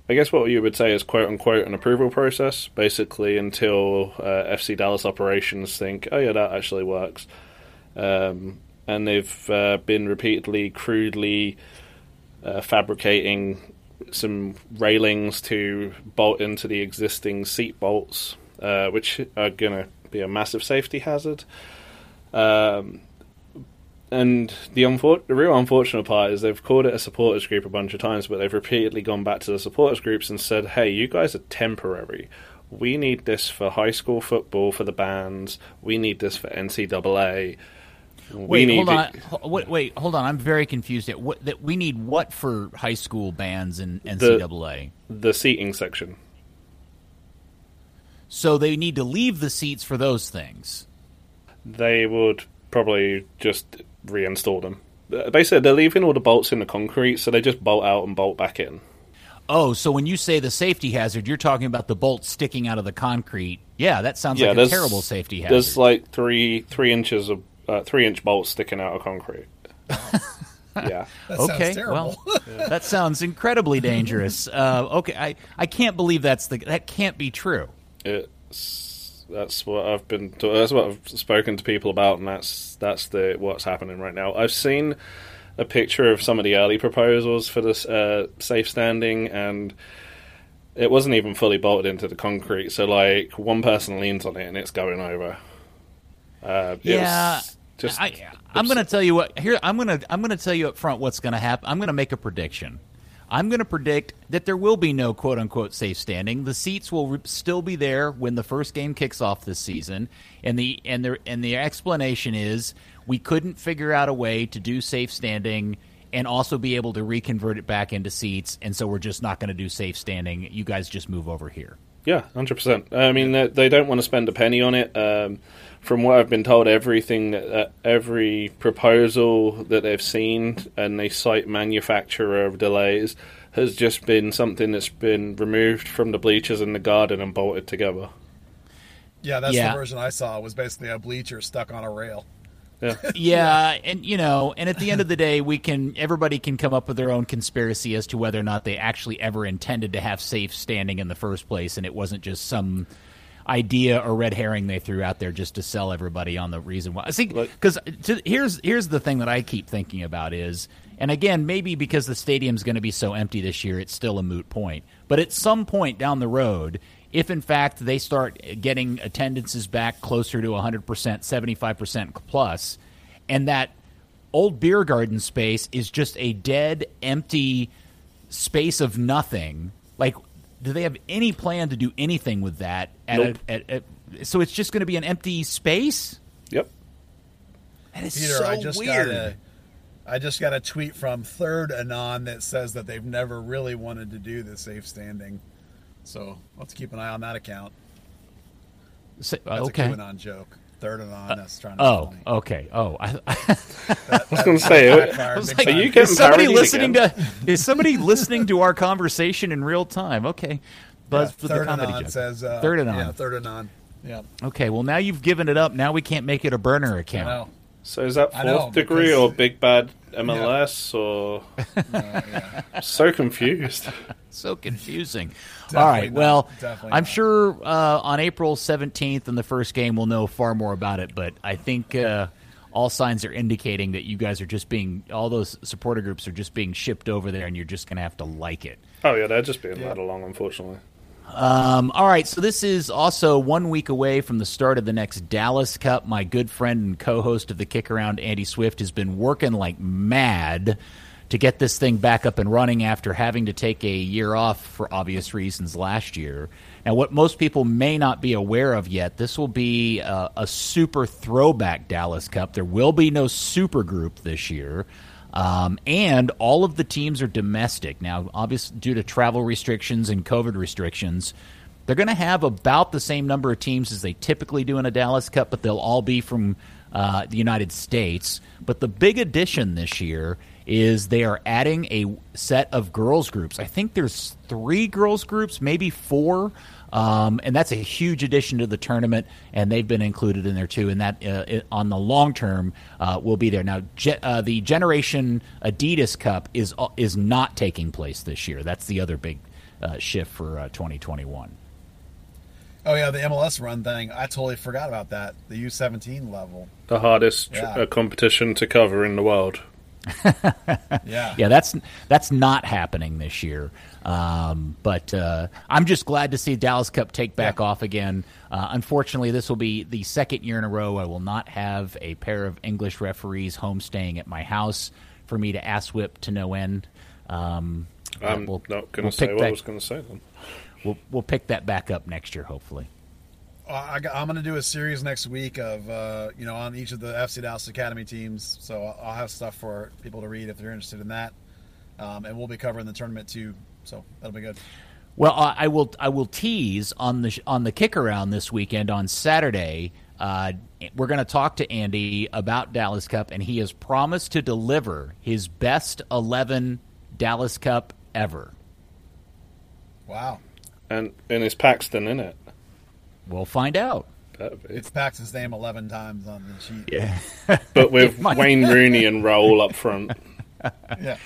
S3: I guess what you would say is quote unquote an approval process, basically until uh, FC Dallas operations think, oh yeah, that actually works. Um, and they've uh, been repeatedly, crudely uh, fabricating some railings to bolt into the existing seat bolts uh, which are going to be a massive safety hazard. Um, and the, unfor- the real unfortunate part is they've called it a supporters group a bunch of times, but they've repeatedly gone back to the supporters groups and said, "Hey, you guys are temporary. We need this for high school football for the bands. We need this for NCAA." We
S2: Wait,
S3: need
S2: hold on. Ho- Wait, wait, hold on. I'm very confused. Yet. What that we need what for high school bands and NCAA?
S3: the seating section.
S2: so they need to leave the seats for those things.
S3: They would probably just reinstall them. Uh, Basically, they're leaving all the bolts in the concrete, so they just bolt out and bolt back in.
S2: Oh, so when you say the safety hazard, you're talking about the bolt sticking out of the concrete. Yeah, that sounds like a terrible safety hazard.
S3: There's like three three inches of uh, three inch bolts sticking out of concrete. yeah,
S4: That
S2: okay,
S4: sounds terrible.
S2: well, that sounds incredibly dangerous. Uh, okay, I, I can't believe that's the that can't be true.
S3: it's that's what I've been. That's what I've spoken to people about, and that's that's the what's happening right now. I've seen a picture of some of the early proposals for this uh, safe standing, and it wasn't even fully bolted into the concrete. So like one person leans on it, and it's going over. Uh, it
S2: Yeah,
S3: was just
S2: I, I'm going to tell you what here. I'm going to I'm going to tell you up front what's going to happen. I'm going to make a prediction. I'm going to predict that there will be no quote unquote safe standing. The seats will re- still be there when the first game kicks off this season, and the and the and the explanation is we couldn't figure out a way to do safe standing and also be able to reconvert it back into seats, and so we're just not going to do safe standing. You guys just move over here.
S3: Yeah, hundred percent. I mean, they, they don't want to spend a penny on it. Um, from what I've been told, everything, uh, every proposal that they've seen, and they cite manufacturer of delays, has just been something that's been removed from the bleachers in the garden and bolted together.
S4: yeah, that's
S2: Yeah.
S4: the version I saw. Was basically a bleacher stuck on a rail.
S2: yeah, and you know, and at the end of the day, we can everybody can come up with their own conspiracy as to whether or not they actually ever intended to have safe standing in the first place, and it wasn't just some idea or red herring they threw out there just to sell everybody on the reason why. I think because here's here's the thing that I keep thinking about is, and again, maybe because the stadium's going to be so empty this year, it's still a moot point. But at some point down the road, if in fact they start getting attendances back closer to 100%, 75% plus, and that old beer garden space is just a dead, empty space of nothing, like, do they have any plan to do anything with that? At
S3: Nope.
S2: a, at, at, so it's just going to be an empty space?
S3: Yep.
S2: That is
S4: Peter,
S2: so
S4: I just
S2: weird.
S4: got a, I just got a tweet from Third Anon that says that they've never really wanted to do the safe standing. So let's keep an eye on that account.
S2: Say-
S4: That's
S2: okay.
S4: a QAnon joke. Third Anon. That's trying to.
S2: Oh,
S4: funny.
S2: okay. Oh, I,
S3: I was going to say,
S4: Backfired
S2: was like,
S3: Are
S4: time.
S3: you
S2: is
S3: getting
S2: somebody listening
S3: again?
S2: to is somebody listening to our conversation in real time? Okay, buzz
S4: Yeah,
S2: for the comedy
S4: Anon
S2: joke.
S4: says. Uh,
S2: Third Anon.
S4: Yeah, Third Anon. Yeah.
S2: Okay, well now you've given it up. Now we can't make it a burner
S4: I
S2: account.
S4: know.
S3: So is that
S4: I know,
S3: fourth degree or big bad MLS or
S4: Uh, yeah.
S3: so confused?
S2: So confusing.
S4: Definitely
S2: All right.
S4: not.
S2: Well,
S4: Definitely
S2: I'm
S4: not.
S2: sure uh, on April 17th in the first game we'll know far more about it. But I think uh, all signs are indicating that you guys are just being all those supporter groups are just being shipped over there, and you're just going to have to like it.
S3: Oh yeah, they're just being led along, unfortunately.
S2: Um, all right, so this is also one week away from the start of the next Dallas Cup. My good friend and co-host of the Kick Around, Andy Swift, has been working like mad to get this thing back up and running after having to take a year off for obvious reasons last year. Now, what most people may not be aware of yet, this will be a, a super throwback Dallas Cup. There will be no super group this year. Um, and all of the teams are domestic. Now, obviously, due to travel restrictions and COVID restrictions, they're going to have about the same number of teams as they typically do in a Dallas Cup, but they'll all be from uh, the United States. But the big addition this year is they are adding a set of girls groups. I think there's three girls groups, maybe four. Um, and that's a huge addition to the tournament, and they've been included in there too. And that uh, it, on the long term uh, will be there. Now, ge- uh, the Generation Adidas Cup is uh, is not taking place this year. That's the other big uh, shift for uh, 2021.
S4: Oh yeah, the MLS run thing. I totally forgot about that. The U17 level.
S3: The hardest tr-
S4: Yeah.
S3: uh, competition to cover in the world.
S4: yeah,
S2: yeah, that's that's not happening this year. Um, but uh, I'm just glad to see Dallas Cup take back
S4: Yeah.
S2: off again. Uh, unfortunately, this will be the second year in a row I will not have a pair of English referees homestaying at my house for me to ass whip to no end. Um,
S3: I'm
S2: we'll-
S3: not going
S2: we'll
S3: say what I was going to say then.
S2: We'll, we'll pick that back up next year, hopefully.
S4: I, got- I'm going to do a series next week of uh, you know on each of the FC Dallas Academy teams. So I'll- I'll have stuff for people to read if they're interested in that, um, and we'll be covering the tournament too. So that'll be good.
S2: Well, I I will. I will tease on the on the kick around this weekend on Saturday. Uh, we're going to talk to Andy about Dallas Cup, and he has promised to deliver his best eleven Dallas Cup ever.
S4: Wow,
S3: And and it's Paxton in it.
S2: We'll find out.
S4: It's Paxton's name 11 times on the sheet.
S2: Yeah,
S3: But with
S2: might-
S3: Wayne Rooney and Raul up front.
S4: Yeah.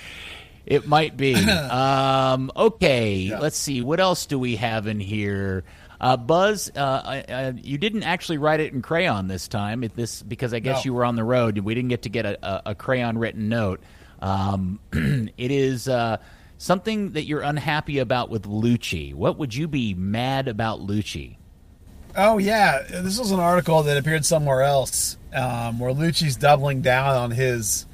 S2: it might be. um, okay,
S4: Yeah.
S2: let's see. What else do we have in here? Uh, Buzz, uh, uh, you didn't actually write it in crayon this time. It, this because I guess
S4: No.
S2: you were on the road and we didn't get to get a, a, a crayon written note. Um, it is uh, something that you're unhappy about with Luchi. What would you be mad about Luchi?
S4: Oh yeah, this was an article that appeared somewhere else um, where Luchi's doubling down on his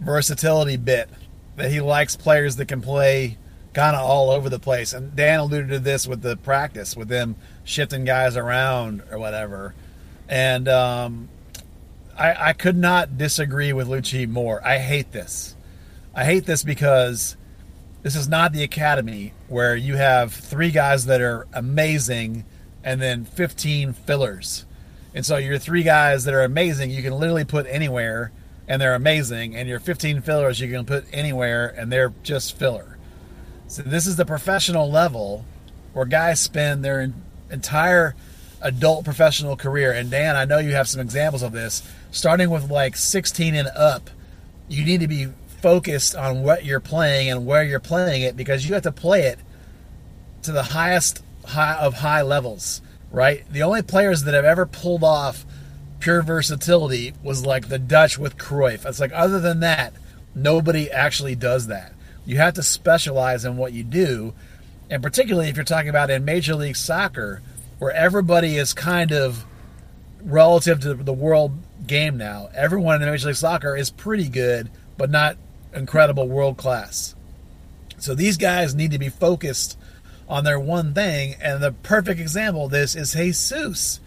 S4: versatility bit that he likes players that can play kind of all over the place. And Dan alluded to this with the practice, with them shifting guys around or whatever. And um, I, I could not disagree with Luchi more. I hate this. I hate this because this is not the academy where you have three guys that are amazing and then 15 fillers. And so your three guys that are amazing, you can literally put anywhere and they're amazing. And your 15 fillers, you can put anywhere and they're just filler. So this is the professional level where guys spend their entire adult professional career. And Dan, I know you have some examples of this. Starting with like 16 and up, you need to be focused on what you're playing and where you're playing it because you have to play it to the highest high of high levels, right? The only players that have ever pulled off pure versatility was like the Dutch with Cruyff. It's like other than that, nobody actually does that. You have to specialize in what you do, and particularly if you're talking about in Major League Soccer, where everybody is kind of relative to the world game now. Everyone in Major League Soccer is pretty good, but not incredible world class. So these guys need to be focused on their one thing, and the perfect example of this is Jesus.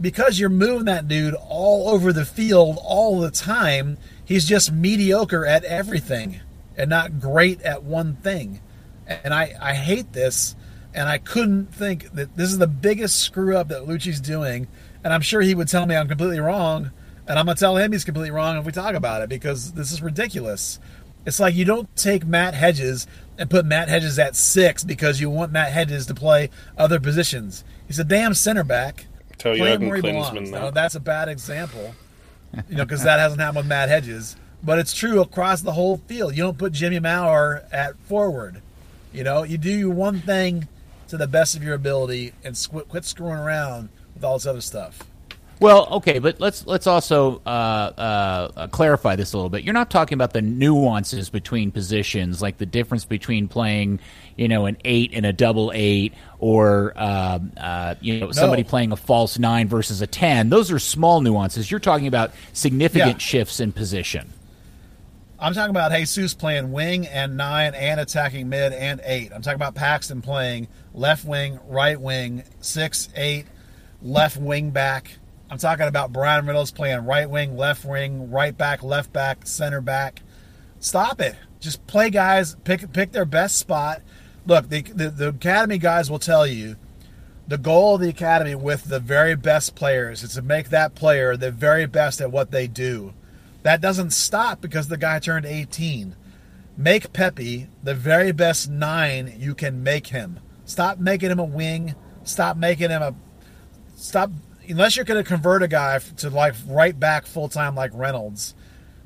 S4: Because you're moving that dude all over the field all the time, he's just mediocre at everything and not great at one thing. And I, I hate this, and I couldn't think that this is the biggest screw up that Luchi's doing. And I'm sure he would tell me I'm completely wrong, and I'm gonna tell him he's completely wrong if we talk about it because this is ridiculous. It's like you don't take Matt Hedges and put Matt Hedges at six because you want Matt Hedges to play other positions. He's a damn center back.
S3: Tell
S4: Play him where he belongs. Now, that's a bad example, you know, because that hasn't happened with Matt Hedges. But it's true across the whole field. You don't put Jimmy Maurer at forward. You know, you do one thing to the best of your ability and squ- quit screwing around with all this other stuff.
S2: Well, okay, but let's let's also uh, uh, clarify this a little bit. You're not talking about the nuances between positions, like the difference between playing, you know, an eight and a double eight, or um, uh, you know, somebody playing a false nine versus a ten. Those are small nuances. You're talking about significant
S4: Yeah.
S2: shifts in position.
S4: I'm talking about Jesus playing wing and nine and attacking mid and eight. I'm talking about Paxton playing left wing, right wing, six, eight, left wing back. I'm talking about Bryan Reynolds playing right wing, left wing, right back, left back, center back. Stop it. Just play guys, pick pick their best spot. Look, the, the, the academy guys will tell you the goal of the academy with the very best players is to make that player the very best at what they do. That doesn't stop because the guy turned 18. Make Pepi the very best nine you can make him. Stop making him a wing. Stop making him a. Stop. Unless you're going to convert a guy to like right back full time like Reynolds.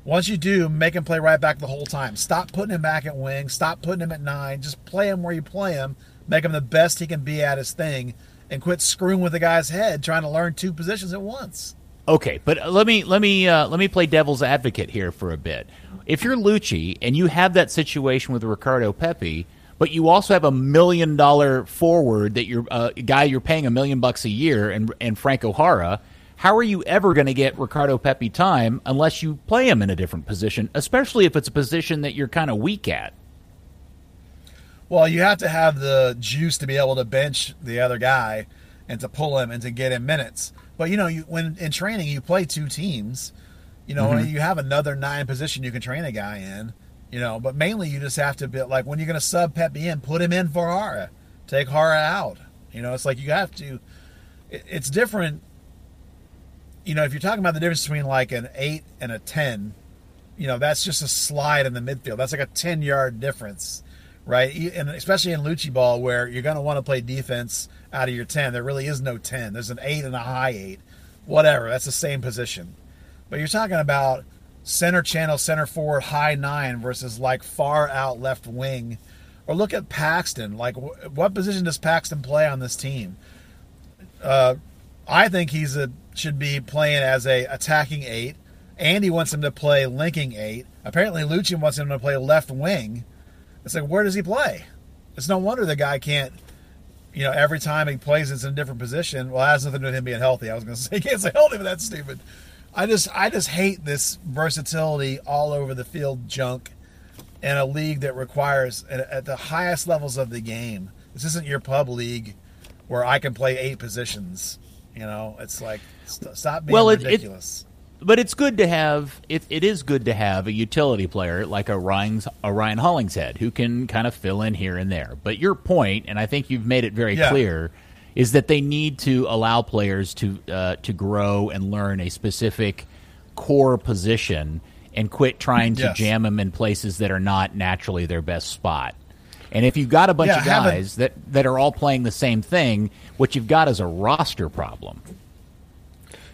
S4: Once you do, make him play right back the whole time. Stop putting him back at wing. Stop putting him at nine. Just play him where you play him. Make him the best he can be at his thing, and quit screwing with the guy's head trying to learn two positions at once.
S2: Okay, but let me let me uh, let me play devil's advocate here for a bit. If you're Luchi and you have that situation with Ricardo Pepi, but you also have a million dollar forward that you're uh, a guy you're paying a million bucks a year, and and Franco Jara, how are you ever going to get Ricardo Pepi time unless you play him in a different position, especially if it's a position that you're kind of weak at?
S4: Well, you have to have the juice to be able to bench the other guy and to pull him and to get him minutes. But you know, you, when in training you play two teams, you know, mm-hmm. you have another nine position you can train a guy in. You know, but mainly you just have to be like when you're going to sub Pepi in, put him in for Jara. take Jara out. You know, it's like you have to. It, it's different. You know, if you're talking about the difference between like an eight and a ten, you know, that's just a slide in the midfield. That's like a ten yard difference, right? And especially in Luchi ball, where you're going to want to play defense out of your 10. There really is no 10. There's an 8 and a high 8. Whatever. That's the same position. But you're talking about center channel, center forward, high 9 versus like far out left wing. Or look at Paxton. Like, what position does Paxton play on this team? Uh, I think he's a should be playing as a attacking eight. Andy wants him to play linking eight. Apparently, Luchi wants him to play left wing. It's like, where does he play? It's no wonder the guy can't you know, every time he plays, it's in a different position. Well, it has nothing to do with him being healthy. I was going to say he can't say healthy, but that's stupid. I just, I just hate this versatility all over the field junk in a league that requires at, at the highest levels of the game. This isn't your pub league where I can play eight positions. You know, it's like st- stop being well, it, ridiculous. It,
S2: but it's good to have it, it is good to have a utility player like a Ryan a Ryan Hollingshead who can kind of fill in here and there. But your point, and I think you've made it very yeah. clear, is that they need to allow players to uh, to grow and learn a specific core position and quit trying to yes. jam them in places that are not naturally their best spot. And if you've got a bunch yeah, of guys that, that are all playing the same thing, what you've got is a roster problem.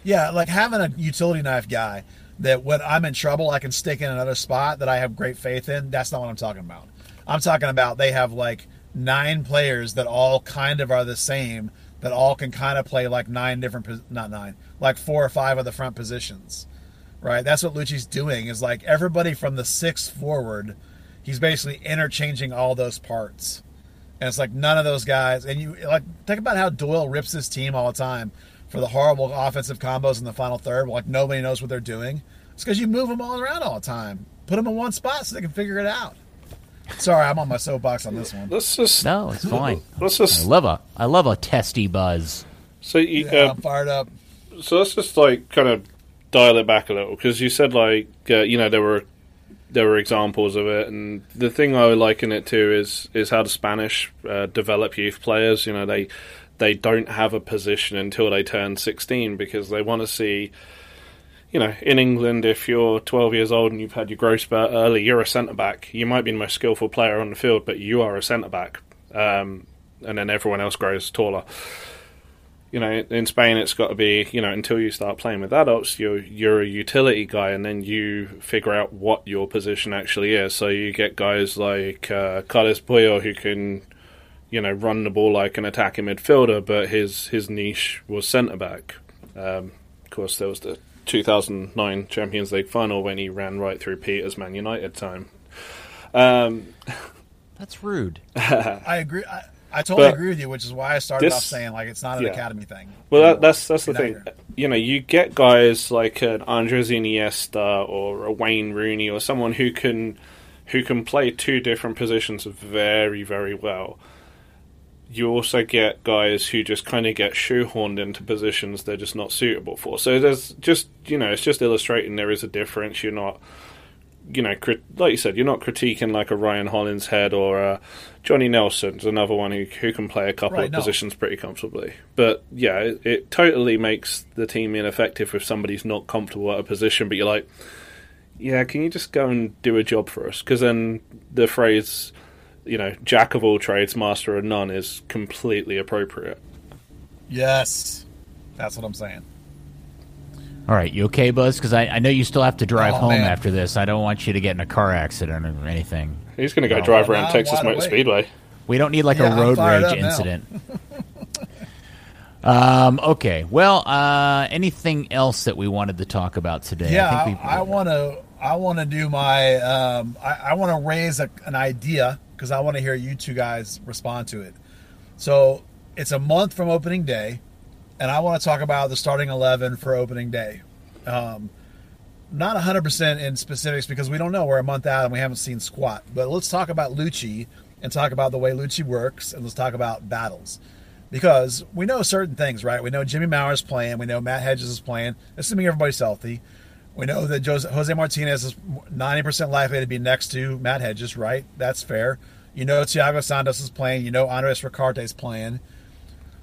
S4: Yeah, like having a utility knife guy that when I'm in trouble, I can stick in another spot that I have great faith in. That's not what I'm talking about. I'm talking about they have like nine players that all kind of are the same, that all can kind of play like nine different, not nine, like four or five of the front positions. Right? That's what Luchi's doing is like everybody from the six forward, he's basically interchanging all those parts. And it's like none of those guys, and you like think about how Doyle rips his team all the time for the horrible offensive combos in the final third. Like nobody knows what they're doing. It's because you move them all around all the time. Put them in one spot so they can figure it out. Sorry, I'm on my soapbox on this one.
S3: Let's just
S2: no, it's fine.
S3: Let's just
S2: I love a I love a testy buzz.
S3: So you
S4: yeah, uh, fired up.
S3: So let's just like kind of dial it back a little because you said like uh, you know there were there were examples of it, and the thing I would liken it to is is how the Spanish uh, develop youth players. You know they they don't have a position until they turn 16 because they want to see you know, in England, if you're 12 years old and you've had your growth spurt early, you're a centre back. You might be the most skillful player on the field, but you are a centre back. Um, and then everyone else grows taller. You know, in Spain, it's got to be you know until you start playing with adults, you're you're a utility guy, and then you figure out what your position actually is. So you get guys like uh, Carles Puyol who can you know, run the ball like an attacking midfielder, but his his niche was centre back. Um, of course, there was the 2009 Champions League final when he ran right through Peter's Man United time. Um,
S2: That's rude.
S4: I agree. I, I totally but agree with you, which is why I started this, off saying like it's not an yeah. academy thing.
S3: Well, that, that's that's the thing. You know, you get guys like an Andres Iniesta or a Wayne Rooney or someone who can who can play two different positions very very well you also get guys who just kind of get shoehorned into positions they're just not suitable for. So there's just you know it's just illustrating there is a difference. You're not you know crit- like you said you're not critiquing like a Ryan Hollingshead or a Johnny Nelson's another one who who can play a couple right, of no. positions pretty comfortably. But yeah, it, it totally makes the team ineffective if somebody's not comfortable at a position. But you're like, yeah, can you just go and do a job for us? Because then the phrase you know, jack of all trades, master of none is completely appropriate.
S4: Yes, that's what I'm saying.
S2: All right, you okay, Buzz? Because I, I know you still have to drive oh, home man. after this. I don't want you to get in a car accident or anything.
S3: He's going to go oh, drive around Texas Motor Speedway.
S2: We don't need like yeah, a road rage incident. Um, okay. Well, uh, anything else that we wanted to talk about today?
S4: Yeah,
S2: I,
S4: I,
S2: think we-
S4: I want to. I want to do my. Um, I, I want to raise a, an idea because I want to hear you two guys respond to it. So it's a month from opening day, and I want to talk about the starting eleven for opening day. Um, not 100% in specifics because we don't know. We're a month out and we haven't seen squat. But let's talk about Luchi and talk about the way Luchi works and let's talk about battles. Because we know certain things, right? We know Jimmy Maurer's playing. We know Matt Hedges is playing, assuming everybody's healthy. We know that Jose, Martinez is 90% likely to be next to Matt Hedges, right? That's fair. You know Thiago Santos is playing. You know Andres Ricaurte is playing.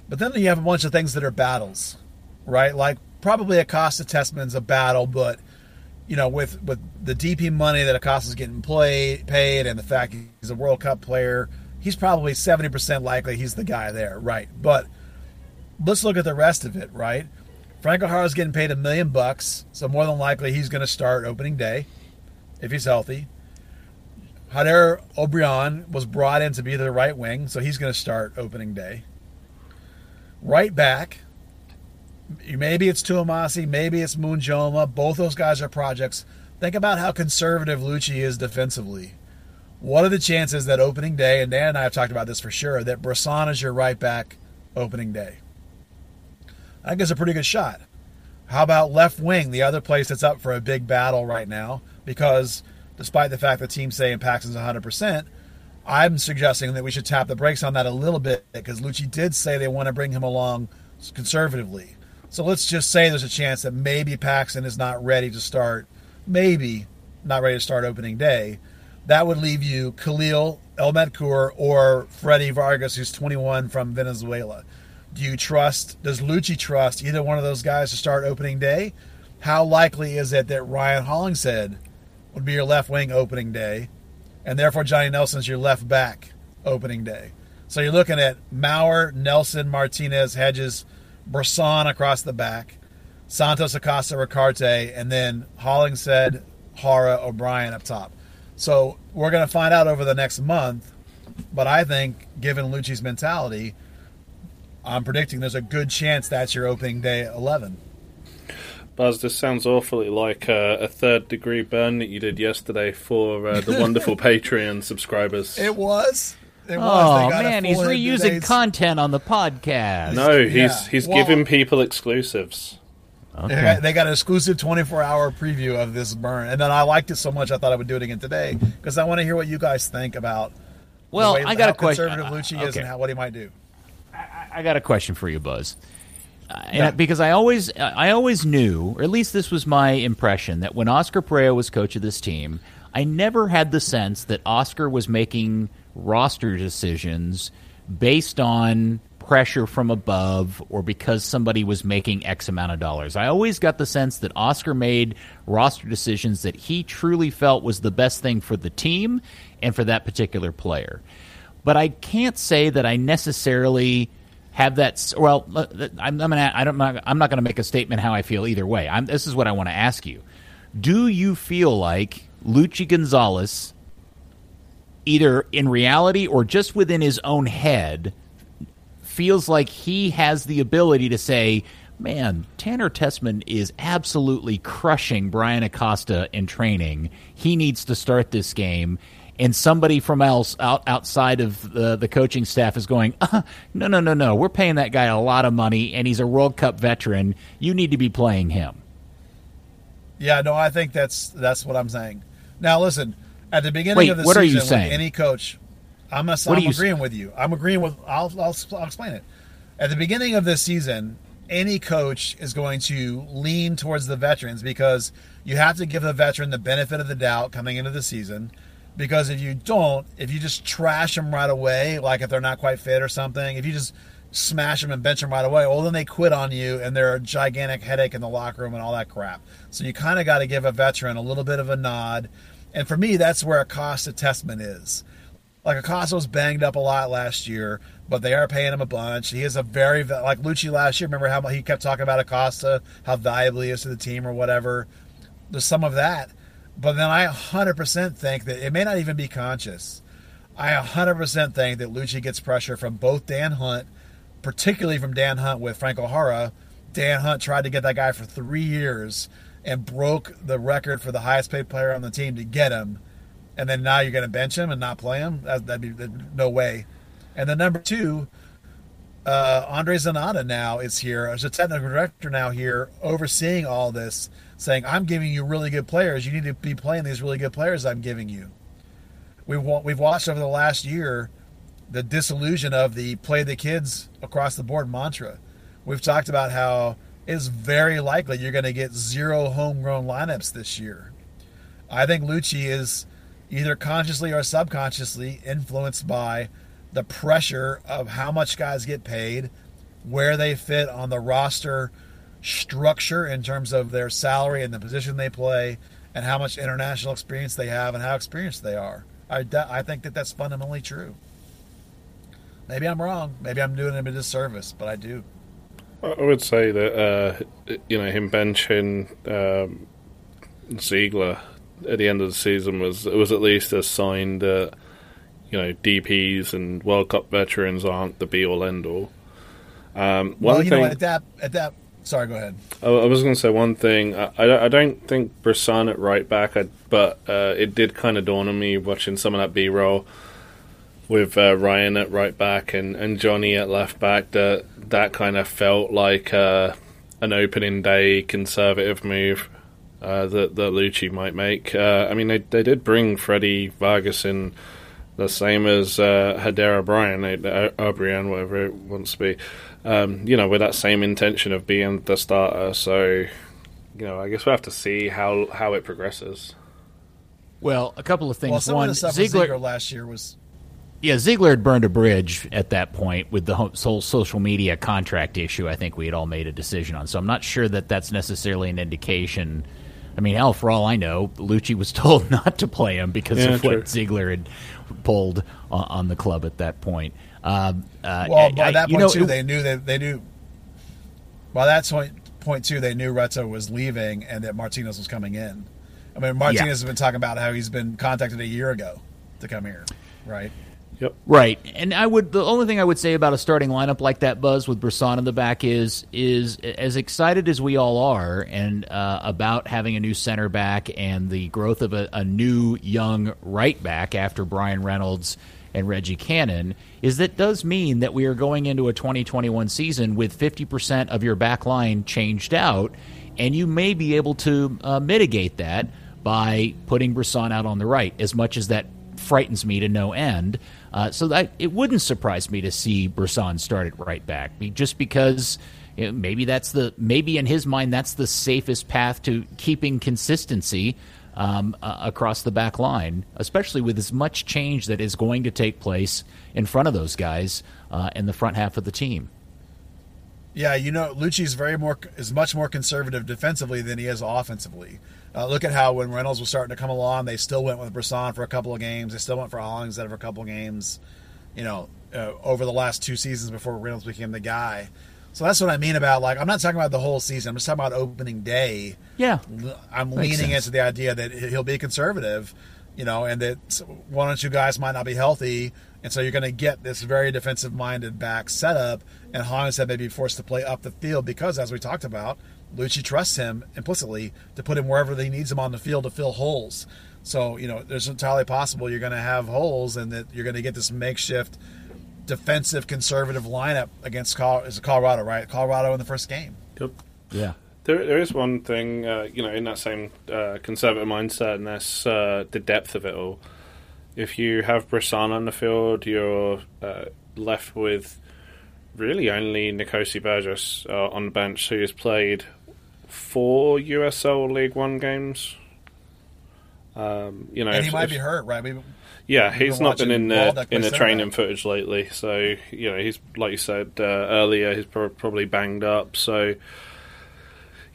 S4: But then you have a bunch of things that are battles, right? Like probably Acosta Tessman's a battle, but you know, with with the DP money that Acosta's getting played paid and the fact he's a World Cup player, he's probably seventy percent likely he's the guy there, right? But let's look at the rest of it, right? Franco Jara's getting paid a million bucks, so more than likely he's going to start opening day if he's healthy. Jader Obrian was brought in to be the right wing, so he's going to start opening day. Right back, maybe it's Twumasi, maybe it's Munjoma. Both those guys are projects. Think about how conservative Luchi is defensively. What are the chances that opening day, and Dan and I have talked about this for sure, that Bressan is your right back opening day? I think it's a pretty good shot. How about left wing, the other place that's up for a big battle right now? Because despite the fact that teams saying Paxton's 100%, I'm suggesting that we should tap the brakes on that a little bit because Luchi did say they want to bring him along conservatively. So let's just say there's a chance that maybe Paxton is not ready to start, maybe not ready to start opening day. That would leave you Kalil El or Freddie Vargas, who's 21 from Venezuela. Do you trust, does Luchi trust either one of those guys to start opening day? How likely is it that Ryan Hollingshead would be your left wing opening day, and therefore Johnny Nelson's your left back opening day? So you're looking at Maurer, Nelson, Martinez, Hedges, Bressan across the back, Santos Acosta, Ricaurte, and then Hollingshead, Jara, Obrian up top. So we're going to find out over the next month, but I think, given Lucci's mentality, I'm predicting there's a good chance that's your opening day 11.
S3: Buzz, this sounds awfully like uh, a third degree burn that you did yesterday for uh, the wonderful Patreon subscribers.
S4: It was. It was.
S2: Oh
S4: They
S2: man, he's reusing
S4: days-
S2: content on the podcast.
S3: no, he's
S4: Yeah.
S3: he's
S4: Well-
S3: giving people exclusives.
S4: They got, they got an exclusive 24 hour preview of this burn, and then I liked it so much I thought I would do it again today because I want to hear what you guys think about. the
S2: Well,
S4: way-
S2: I got
S4: how
S2: a question.
S4: Conservative Luchi is
S2: Okay.
S4: and how, what he might do.
S2: I got a question for you, Buzz. Uh, and
S4: Yeah.
S2: I- because I always, I always knew, or at least this was my impression, that when Oscar Pareja was coach of this team, I never had the sense that Oscar was making roster decisions based on pressure from above or because somebody was making X amount of dollars. I always got the sense that Oscar made roster decisions that he truly felt was the best thing for the team and for that particular player but I can't say that I necessarily have that. Well, uh, I'm, I'm gonna. I don't. I'm not to make a statement how I feel either way. I'm, this is what I want to ask you: Do you feel like Luchi Gonzalez, either in reality or just within his own head, feels like he has the ability to say, man, Tanner Tessman is absolutely crushing Bryan Acosta in training. He needs to start this game. And somebody from else out, outside of the, the coaching staff is going, uh, no, no, no, no. We're paying that guy a lot of money, and he's a World Cup veteran. You need to be playing him.
S4: Yeah, no, I think that's that's what I'm saying. Now, listen, at the beginning
S2: Wait,
S4: of the
S2: what are
S4: season,
S2: you saying?
S4: any coach, I'm, a, I'm
S2: are
S4: agreeing with you. I'm agreeing with. I'll, I'll I'll explain it. At the beginning of this season, any coach is going to lean towards the veterans because you have to give the veteran the benefit of the doubt coming into the season. Because if you don't, if you just trash them right away, like if they're not quite fit or something, if you just smash them and bench them right away, well, then they quit on you and they're a gigantic headache in the locker room and all that crap. So you kind of got to give a veteran a little bit of a nod. And for me, that's where Acosta Tessman is. Like Acosta was banged up a lot last year, but they are paying him a bunch. He is a very like Luchi last year. Remember how he kept talking about Acosta, how valuable he is to the team or whatever. There's some of that, but then I 100% think that it may not even be conscious. I 100% think that Luchi gets pressure from both Dan Hunt, particularly from Dan Hunt with Franco Jara. Dan Hunt tried to get that guy for three years and broke the record for the highest paid player on the team to get him. And then now you're going to bench him and not play him? That, would be that'd, no way. And then number two, uh, Andre Zanotta now is here as a technical director now here overseeing all this, saying, "I'm giving you really good players. You need to be playing these really good players I'm giving you." We've we've watched over the last year the disillusion of the play the kids across the board mantra. We've talked about how it's very likely you're going to get zero homegrown lineups this year. I think Luchi is either consciously or subconsciously influenced by the pressure of how much guys get paid, where they fit on the roster structure in terms of their salary and the position they play, and how much international experience they have and how experienced they are. I, I think that that's fundamentally true. Maybe I'm wrong. Maybe I'm doing him a disservice, but I do.
S3: I would say that uh, you know him benching um, Ziegler at the end of the season was it was at least a sign that you know DPS and World Cup veterans aren't the be all end all. Um,
S4: well, you thing, know, at that at that. Sorry, go ahead.
S3: I, was going to say one thing. I, I, I, don't think Bressan at right back, I, but uh, it did kind of dawn on me watching some of that B roll with uh, Ryan at right back and, and Johnny at left back that that kind of felt like uh, an opening day conservative move uh, that that Luchi might make. Uh, I mean, they they did bring Freddie Vargas in the same as uh, Jader Obrian, uh, whatever it wants to be. Um, you know, with that same intention of being the starter. So, you know, I guess we'll have to see how how it progresses.
S2: Well, a couple of things.
S4: Well, some
S2: One,
S4: of the stuff
S2: Ziegler,
S4: Ziegler last year was.
S2: Yeah, Ziegler had burned a bridge at that point with the whole social media contract issue. I think we had all made a decision on. So I'm not sure that that's necessarily an indication I mean, hell, for all I know, Luchi was told not to play him because yeah, of what Ziegler had pulled on, on, the club at that point. Um, uh,
S4: well, by I, that point know, too, it, they knew that they knew. By that point, point too, they knew Reto was leaving and that Martinez was coming in. I mean, Martinez yeah. has been talking about how he's been contacted a year ago to come here, right?
S3: Yep.
S2: Right, and I would the only thing I would say about a starting lineup like that, Buzz, with Bressan in the back is is as excited as we all are, and uh, about having a new center back and the growth of a, a new young right back after Bryan Reynolds and Reggie Cannon is that does mean that we are going into a 2021 season with 50% of your back line changed out, and you may be able to uh, mitigate that by putting Bressan out on the right, as much as that frightens me to no end. Uh, so that it wouldn't surprise me to see Bressan start at right back, just because you know, maybe that's the maybe in his mind that's the safest path to keeping consistency um, uh, across the back line, especially with as much change that is going to take place in front of those guys uh, in the front half of the team.
S4: Yeah, you know, Luchi's very more is much more conservative defensively than he is offensively. Uh, look at how when Reynolds was starting to come along, they still went with Bressan for a couple of games. They still went for Hollings for a couple of games. You know, uh, over the last two seasons before Reynolds became the guy. So that's what I mean about like I'm not talking about the whole season. I'm just talking about opening day.
S2: Yeah,
S4: I'm leaning sense. into the idea that he'll be conservative. You know, and that one or two guys might not be healthy, and so you're going to get this very defensive-minded back setup. And Hollings may be forced to play up the field because, as we talked about, Luchi trusts him implicitly to put him wherever he needs him on the field to fill holes. So, you know, there's entirely possible you're going to have holes and that you're going to get this makeshift defensive conservative lineup against is Colorado, right? Colorado in the first game.
S3: Yep.
S2: Yeah.
S3: There, there is one thing, uh, you know, in that same uh, conservative mindset, and that's uh, the depth of it all. If you have Bressan on the field, you're uh, left with really only Nkosi Burgess uh, on the bench who has played four USL League One games. Um, you know,
S4: and he if, might if, be hurt, right? We,
S3: yeah, he's not been in the in the training footage lately, so you know he's like you said uh, earlier, he's pro- probably banged up. So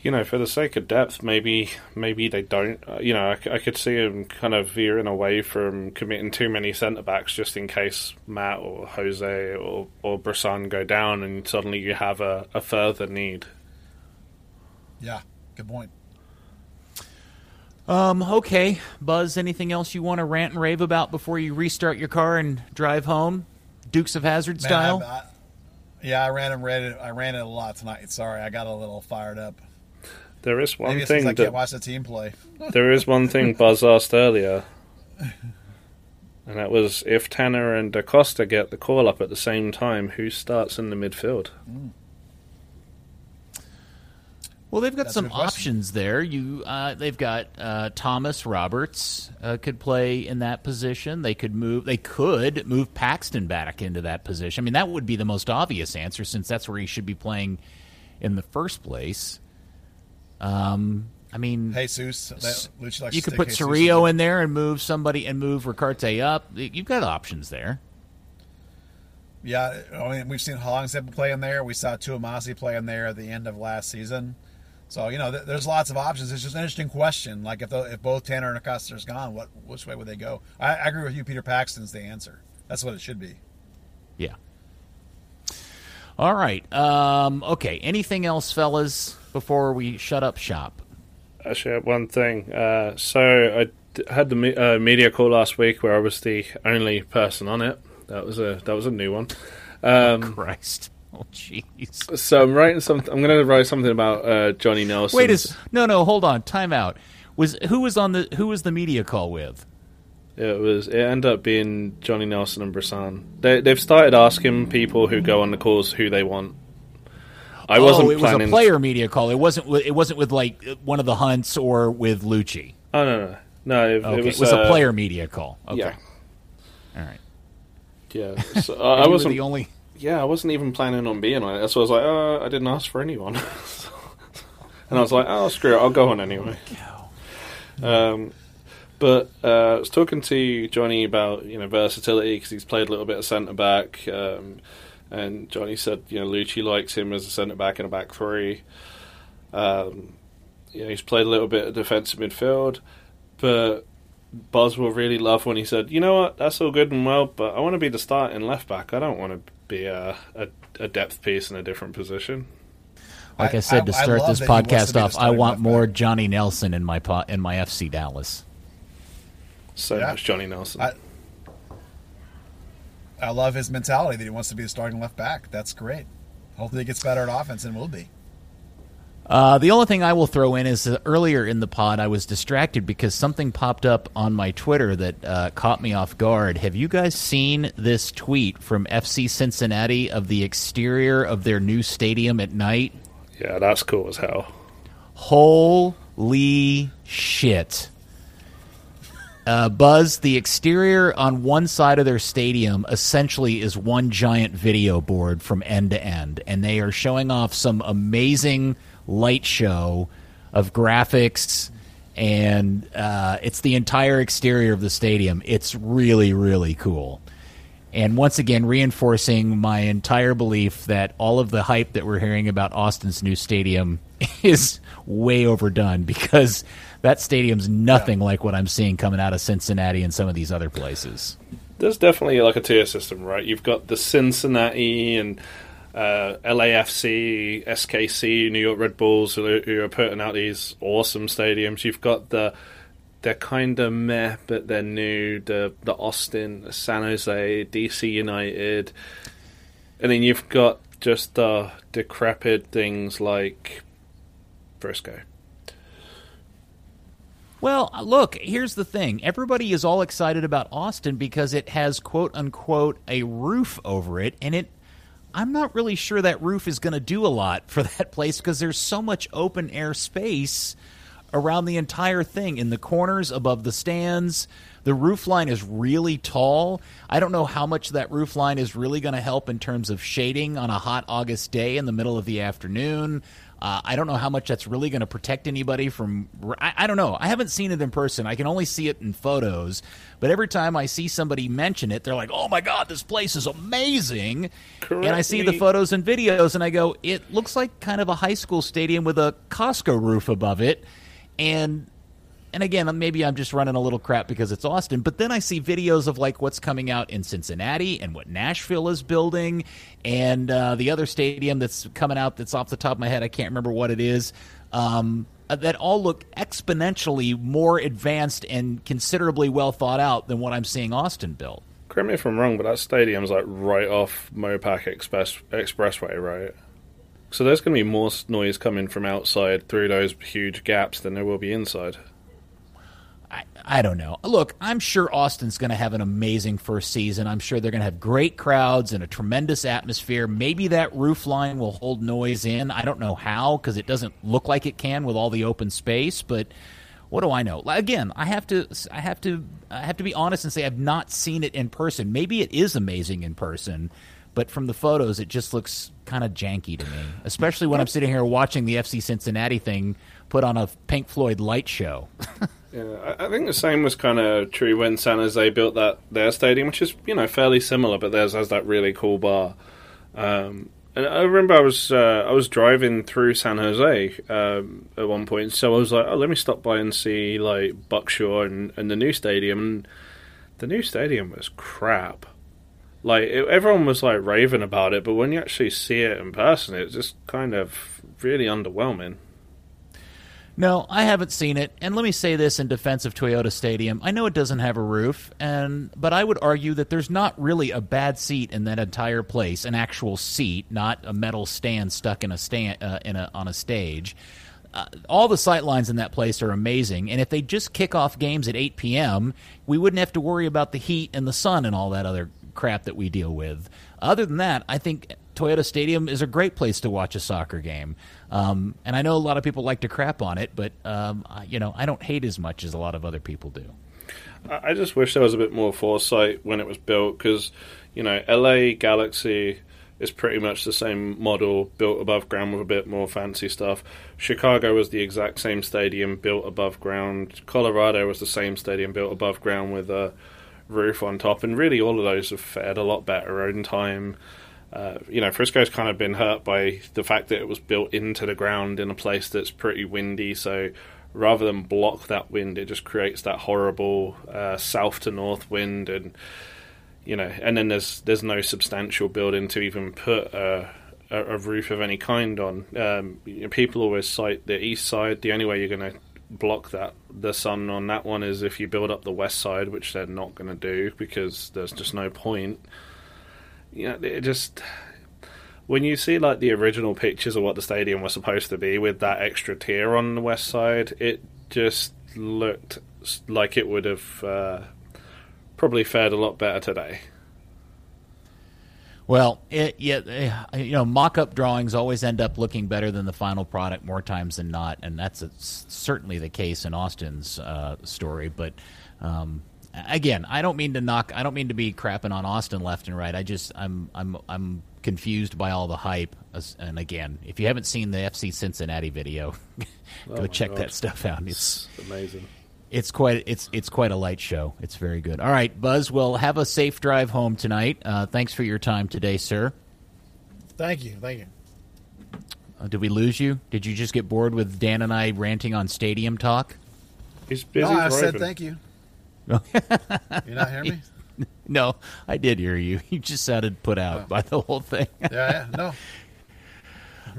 S3: you know, for the sake of depth, maybe maybe they don't. Uh, you know, I, I, could see him kind of veering away from committing too many centre backs just in case Matt or Jose or or Bressan go down, and suddenly you have a, a further need.
S4: Yeah, good point.
S2: Um, okay, Buzz. Anything else you want to rant and rave about before you restart your car and drive home, Dukes of Hazzard style?
S4: I, Yeah, I ran and read it. I ran it a lot tonight. Sorry, I got a little fired up.
S3: There is one
S4: Maybe
S3: thing
S4: because I
S3: that
S4: can't watch the team play.
S3: there is one thing Buzz asked earlier, and that was if Tanner and Acosta get the call up at the same time, who starts in the midfield?
S2: Well, they've got
S4: That's
S2: some options there. You, uh, they've got uh, Thomas Roberts uh, could play in that position. They could move. They could move Paxton back into that position. I mean, that would be the most obvious answer since that's where he should be playing in the first place. Um, I mean,
S4: Jesus, that,
S2: you could put
S4: Jesus
S2: Cerrillo
S4: in.
S2: in there and move somebody and move Ricaurte up. You've got options there.
S4: Yeah, I mean, we've seen Hollingshead play in there. We saw Twumasi play in there at the end of last season. So you know, th- there's lots of options. It's just an interesting question. Like if the, if both Tanner and Acosta is gone, what which way would they go? I, I agree with you. Peter Paxton's the answer. That's what it should be.
S2: Yeah. All right. Um, okay. Anything else, fellas, before we shut up shop?
S3: Actually, I have one thing. Uh, so I had the me- uh, media call last week where I was the only person on it. That was a that was a new one. Um,
S2: Christ. Oh, jeez.
S3: so I'm writing something. I'm going to write something about uh, Johnny Nelson.
S2: Wait, is no, no. Hold on. Time out. Was who was on the who was the media call with?
S3: It was. It ended up being Johnny Nelson and Bressan. They, they've started asking people who go on the calls who they want. I wasn't
S2: oh, it
S3: planning.
S2: was a player media call. It wasn't. It wasn't with like one of the hunts or with Luchi.
S3: Oh no, no, no. It,
S2: Okay,
S3: it was,
S2: it was
S3: uh,
S2: a player media call. Okay.
S3: Yeah,
S2: All right.
S3: yeah. So, uh, I wasn't.
S2: the only.
S3: Yeah, I wasn't even planning on being on it. So I was like, uh, I didn't ask for anyone. and I was like, oh, screw it, I'll go on anyway. Um, but uh, I was talking to Johnny about you know versatility because he's played a little bit of centre back, um, and Johnny said you know Luchi likes him as a centre back and a back three. Um, you know, he's played a little bit of defensive midfield, but Buzz will really love when he said, "You know what? That's all good and well, but I want to be the starting left back. I don't want to be a, a, a depth piece in a different position."
S2: Like I,
S4: I-
S2: said to
S4: I- I
S2: start this
S4: that he wants to
S2: podcast off, I want more
S4: back.
S2: Johnny Nelson in my po- in my FC Dallas.
S3: So
S4: Yeah.
S3: much Johnny Nelson.
S4: I, I love his mentality that he wants to be a starting left back. That's great. Hopefully, he gets better at offense and will be.
S2: Uh, the only thing I will throw in is that earlier in the pod, I was distracted because something popped up on my Twitter that uh, caught me off guard. Have you guys seen this tweet from FC Cincinnati of the exterior of their new stadium at night?
S3: yeah, that's cool as hell.
S2: Holy shit. Uh, Buzz, the exterior on one side of their stadium essentially is one giant video board from end to end, and they are showing off some amazing light show of graphics, and uh, it's the entire exterior of the stadium. It's really, really cool. And once again, reinforcing my entire belief that all of the hype that we're hearing about Austin's new stadium is way overdone because that stadium's nothing like what I'm seeing coming out of Cincinnati and some of these other places.
S3: There's definitely like a tier system, right? You've got the Cincinnati and uh, LAFC, SKC, New York Red Bulls, who are, putting out these awesome stadiums. You've got the they're kind of meh, but they're new. The the Austin, San Jose, DC United, and then you've got just the decrepit things like Frisco.
S2: Well, look, here's the thing. Everybody is all excited about Austin because it has quote unquote a roof over it and it I'm not really sure that roof is going to do a lot for that place because there's so much open air space around the entire thing in the corners above the stands. The roof line is really tall. I don't know how much that roof line is really going to help in terms of shading on a hot August day in the middle of the afternoon. Uh, I don't know how much that's really going to protect anybody from. I, I don't know. I haven't seen it in person. I can only see it in photos. But every time I see somebody mention it, they're like, "Oh my god, this place is amazing!" And I see the photos and videos, and I go, "It looks like kind of a high school stadium with a Costco roof above it." And and again, maybe I'm just running a little crap because it's Austin, but then I see videos of like what's coming out in Cincinnati and what Nashville is building, and uh, the other stadium that's coming out that's off the top of my head, I can't remember what it is. Um, uh, that all look exponentially more advanced and considerably well thought out than what I'm seeing Austin build.
S3: correct me if I'm wrong, but that stadium's like right off Mopac Express Expressway, right? So there's going to be more noise coming from outside through those huge gaps than there will be inside.
S2: I, I don't know. Look, I'm sure Austin's going to have an amazing first season. I'm sure they're going to have great crowds and a tremendous atmosphere. Maybe that roof line will hold noise in. I don't know how because it doesn't look like it can with all the open space, but what do I know? Again, I have to I have to I have to be honest and say I've not seen it in person. Maybe it is amazing in person, but from the photos it just looks kind of janky to me. Especially when I'm sitting here watching the FC Cincinnati thing put on a Pink Floyd light show.
S3: Yeah, I think the same was kind of true when San Jose built that their stadium, which is you know fairly similar, but theirs has that really cool bar. Um, and I remember I was uh, I was driving through San Jose um, at one point, so I was like, oh, let me stop by and see like Buck Shaw and, and the new stadium. And the new stadium was crap. Like it, everyone was like raving about it, but when you actually see it in person, it's just kind of really underwhelming.
S2: No, I haven't seen it. And let me say this in defense of Toyota Stadium. I know it doesn't have a roof, and but I would argue that there's not really a bad seat in that entire place, an actual seat, not a metal stand stuck in a stand uh, in a on a stage. Uh, all the sight lines in that place are amazing, and if they just kick off games at 8 p.m., we wouldn't have to worry about the heat and the sun and all that other crap that we deal with. Other than that, I think Toyota Stadium is a great place to watch a soccer game. Um, and I know a lot of people like to crap on it, but um, you know I don't hate as much as a lot of other people do.
S3: I just wish there was a bit more foresight when it was built because you know LA Galaxy is pretty much the same model built above ground with a bit more fancy stuff. Chicago was the exact same stadium built above ground. Colorado was the same stadium built above ground with a roof on top, and really all of those have fared a lot better in time. Uh, you know, Frisco's kind of been hurt by the fact that it was built into the ground in a place that's pretty windy. So rather than block that wind, it just creates that horrible uh, south to north wind, and you know, and then there's there's no substantial building to even put a, a, a roof of any kind on. Um, you know, people always cite the east side. The only way you're going to block that the sun on that one is if you build up the west side, which they're not going to do because there's just no point you know, it just when you see like the original pictures of what the stadium was supposed to be with that extra tier on the west side, it just looked like it would have uh, probably fared a lot better today.
S2: Well, it, yeah, eh, you know, mock-up drawings always end up looking better than the final product more times than not, and that's a, certainly the case in Austin's uh, story. But um, again, I don't mean to knock. I don't mean to be crapping on Austin left and right. I just I'm I'm I'm confused by all the hype. And again, if you haven't seen the FC Cincinnati video, go oh check God. that stuff out.
S3: It's, it's amazing.
S2: It's quite it's it's quite a light show. It's very good. All right, Buzz. Well, have a safe drive home tonight. Uh, thanks for your time today, sir.
S4: Thank you. Thank you.
S2: Uh, did we lose you? Did you just get bored with Dan and I ranting on stadium talk?
S3: He's busy.
S4: No, I said thank you. You not hear me?
S2: No, I did hear you. You just sounded put out oh. by the whole thing.
S4: yeah, yeah, no.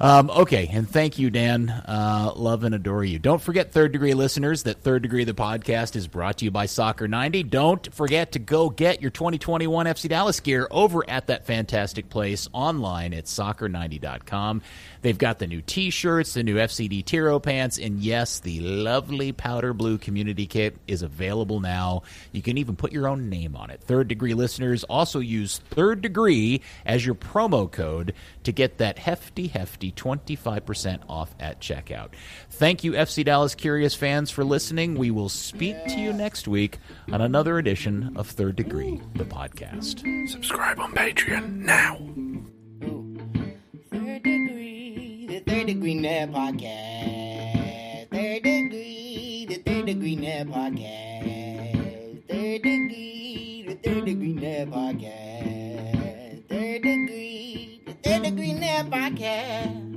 S2: Um, okay, and thank you, Dan. Uh, love and adore you. Don't forget, third degree listeners, that third degree the podcast is brought to you by Soccer 90. Don't forget to go get your 2021 FC Dallas gear over at that fantastic place online at soccer90.com. They've got the new T-shirts, the new FCD Tiro pants, and yes, the lovely powder blue community kit is available now. You can even put your own name on it. Third degree listeners also use third degree as your promo code to get that hefty, hefty 25% off at checkout. Thank you, FC Dallas Curious fans, for listening. We will speak to you next week on another edition of Third Degree, the podcast.
S3: Subscribe on Patreon now.
S1: Degree never Podcast. Third Degree, the Third Degree never Podcast. Third Degree, the Third Degree never Podcast. Third Degree, the Third Degree never Podcast.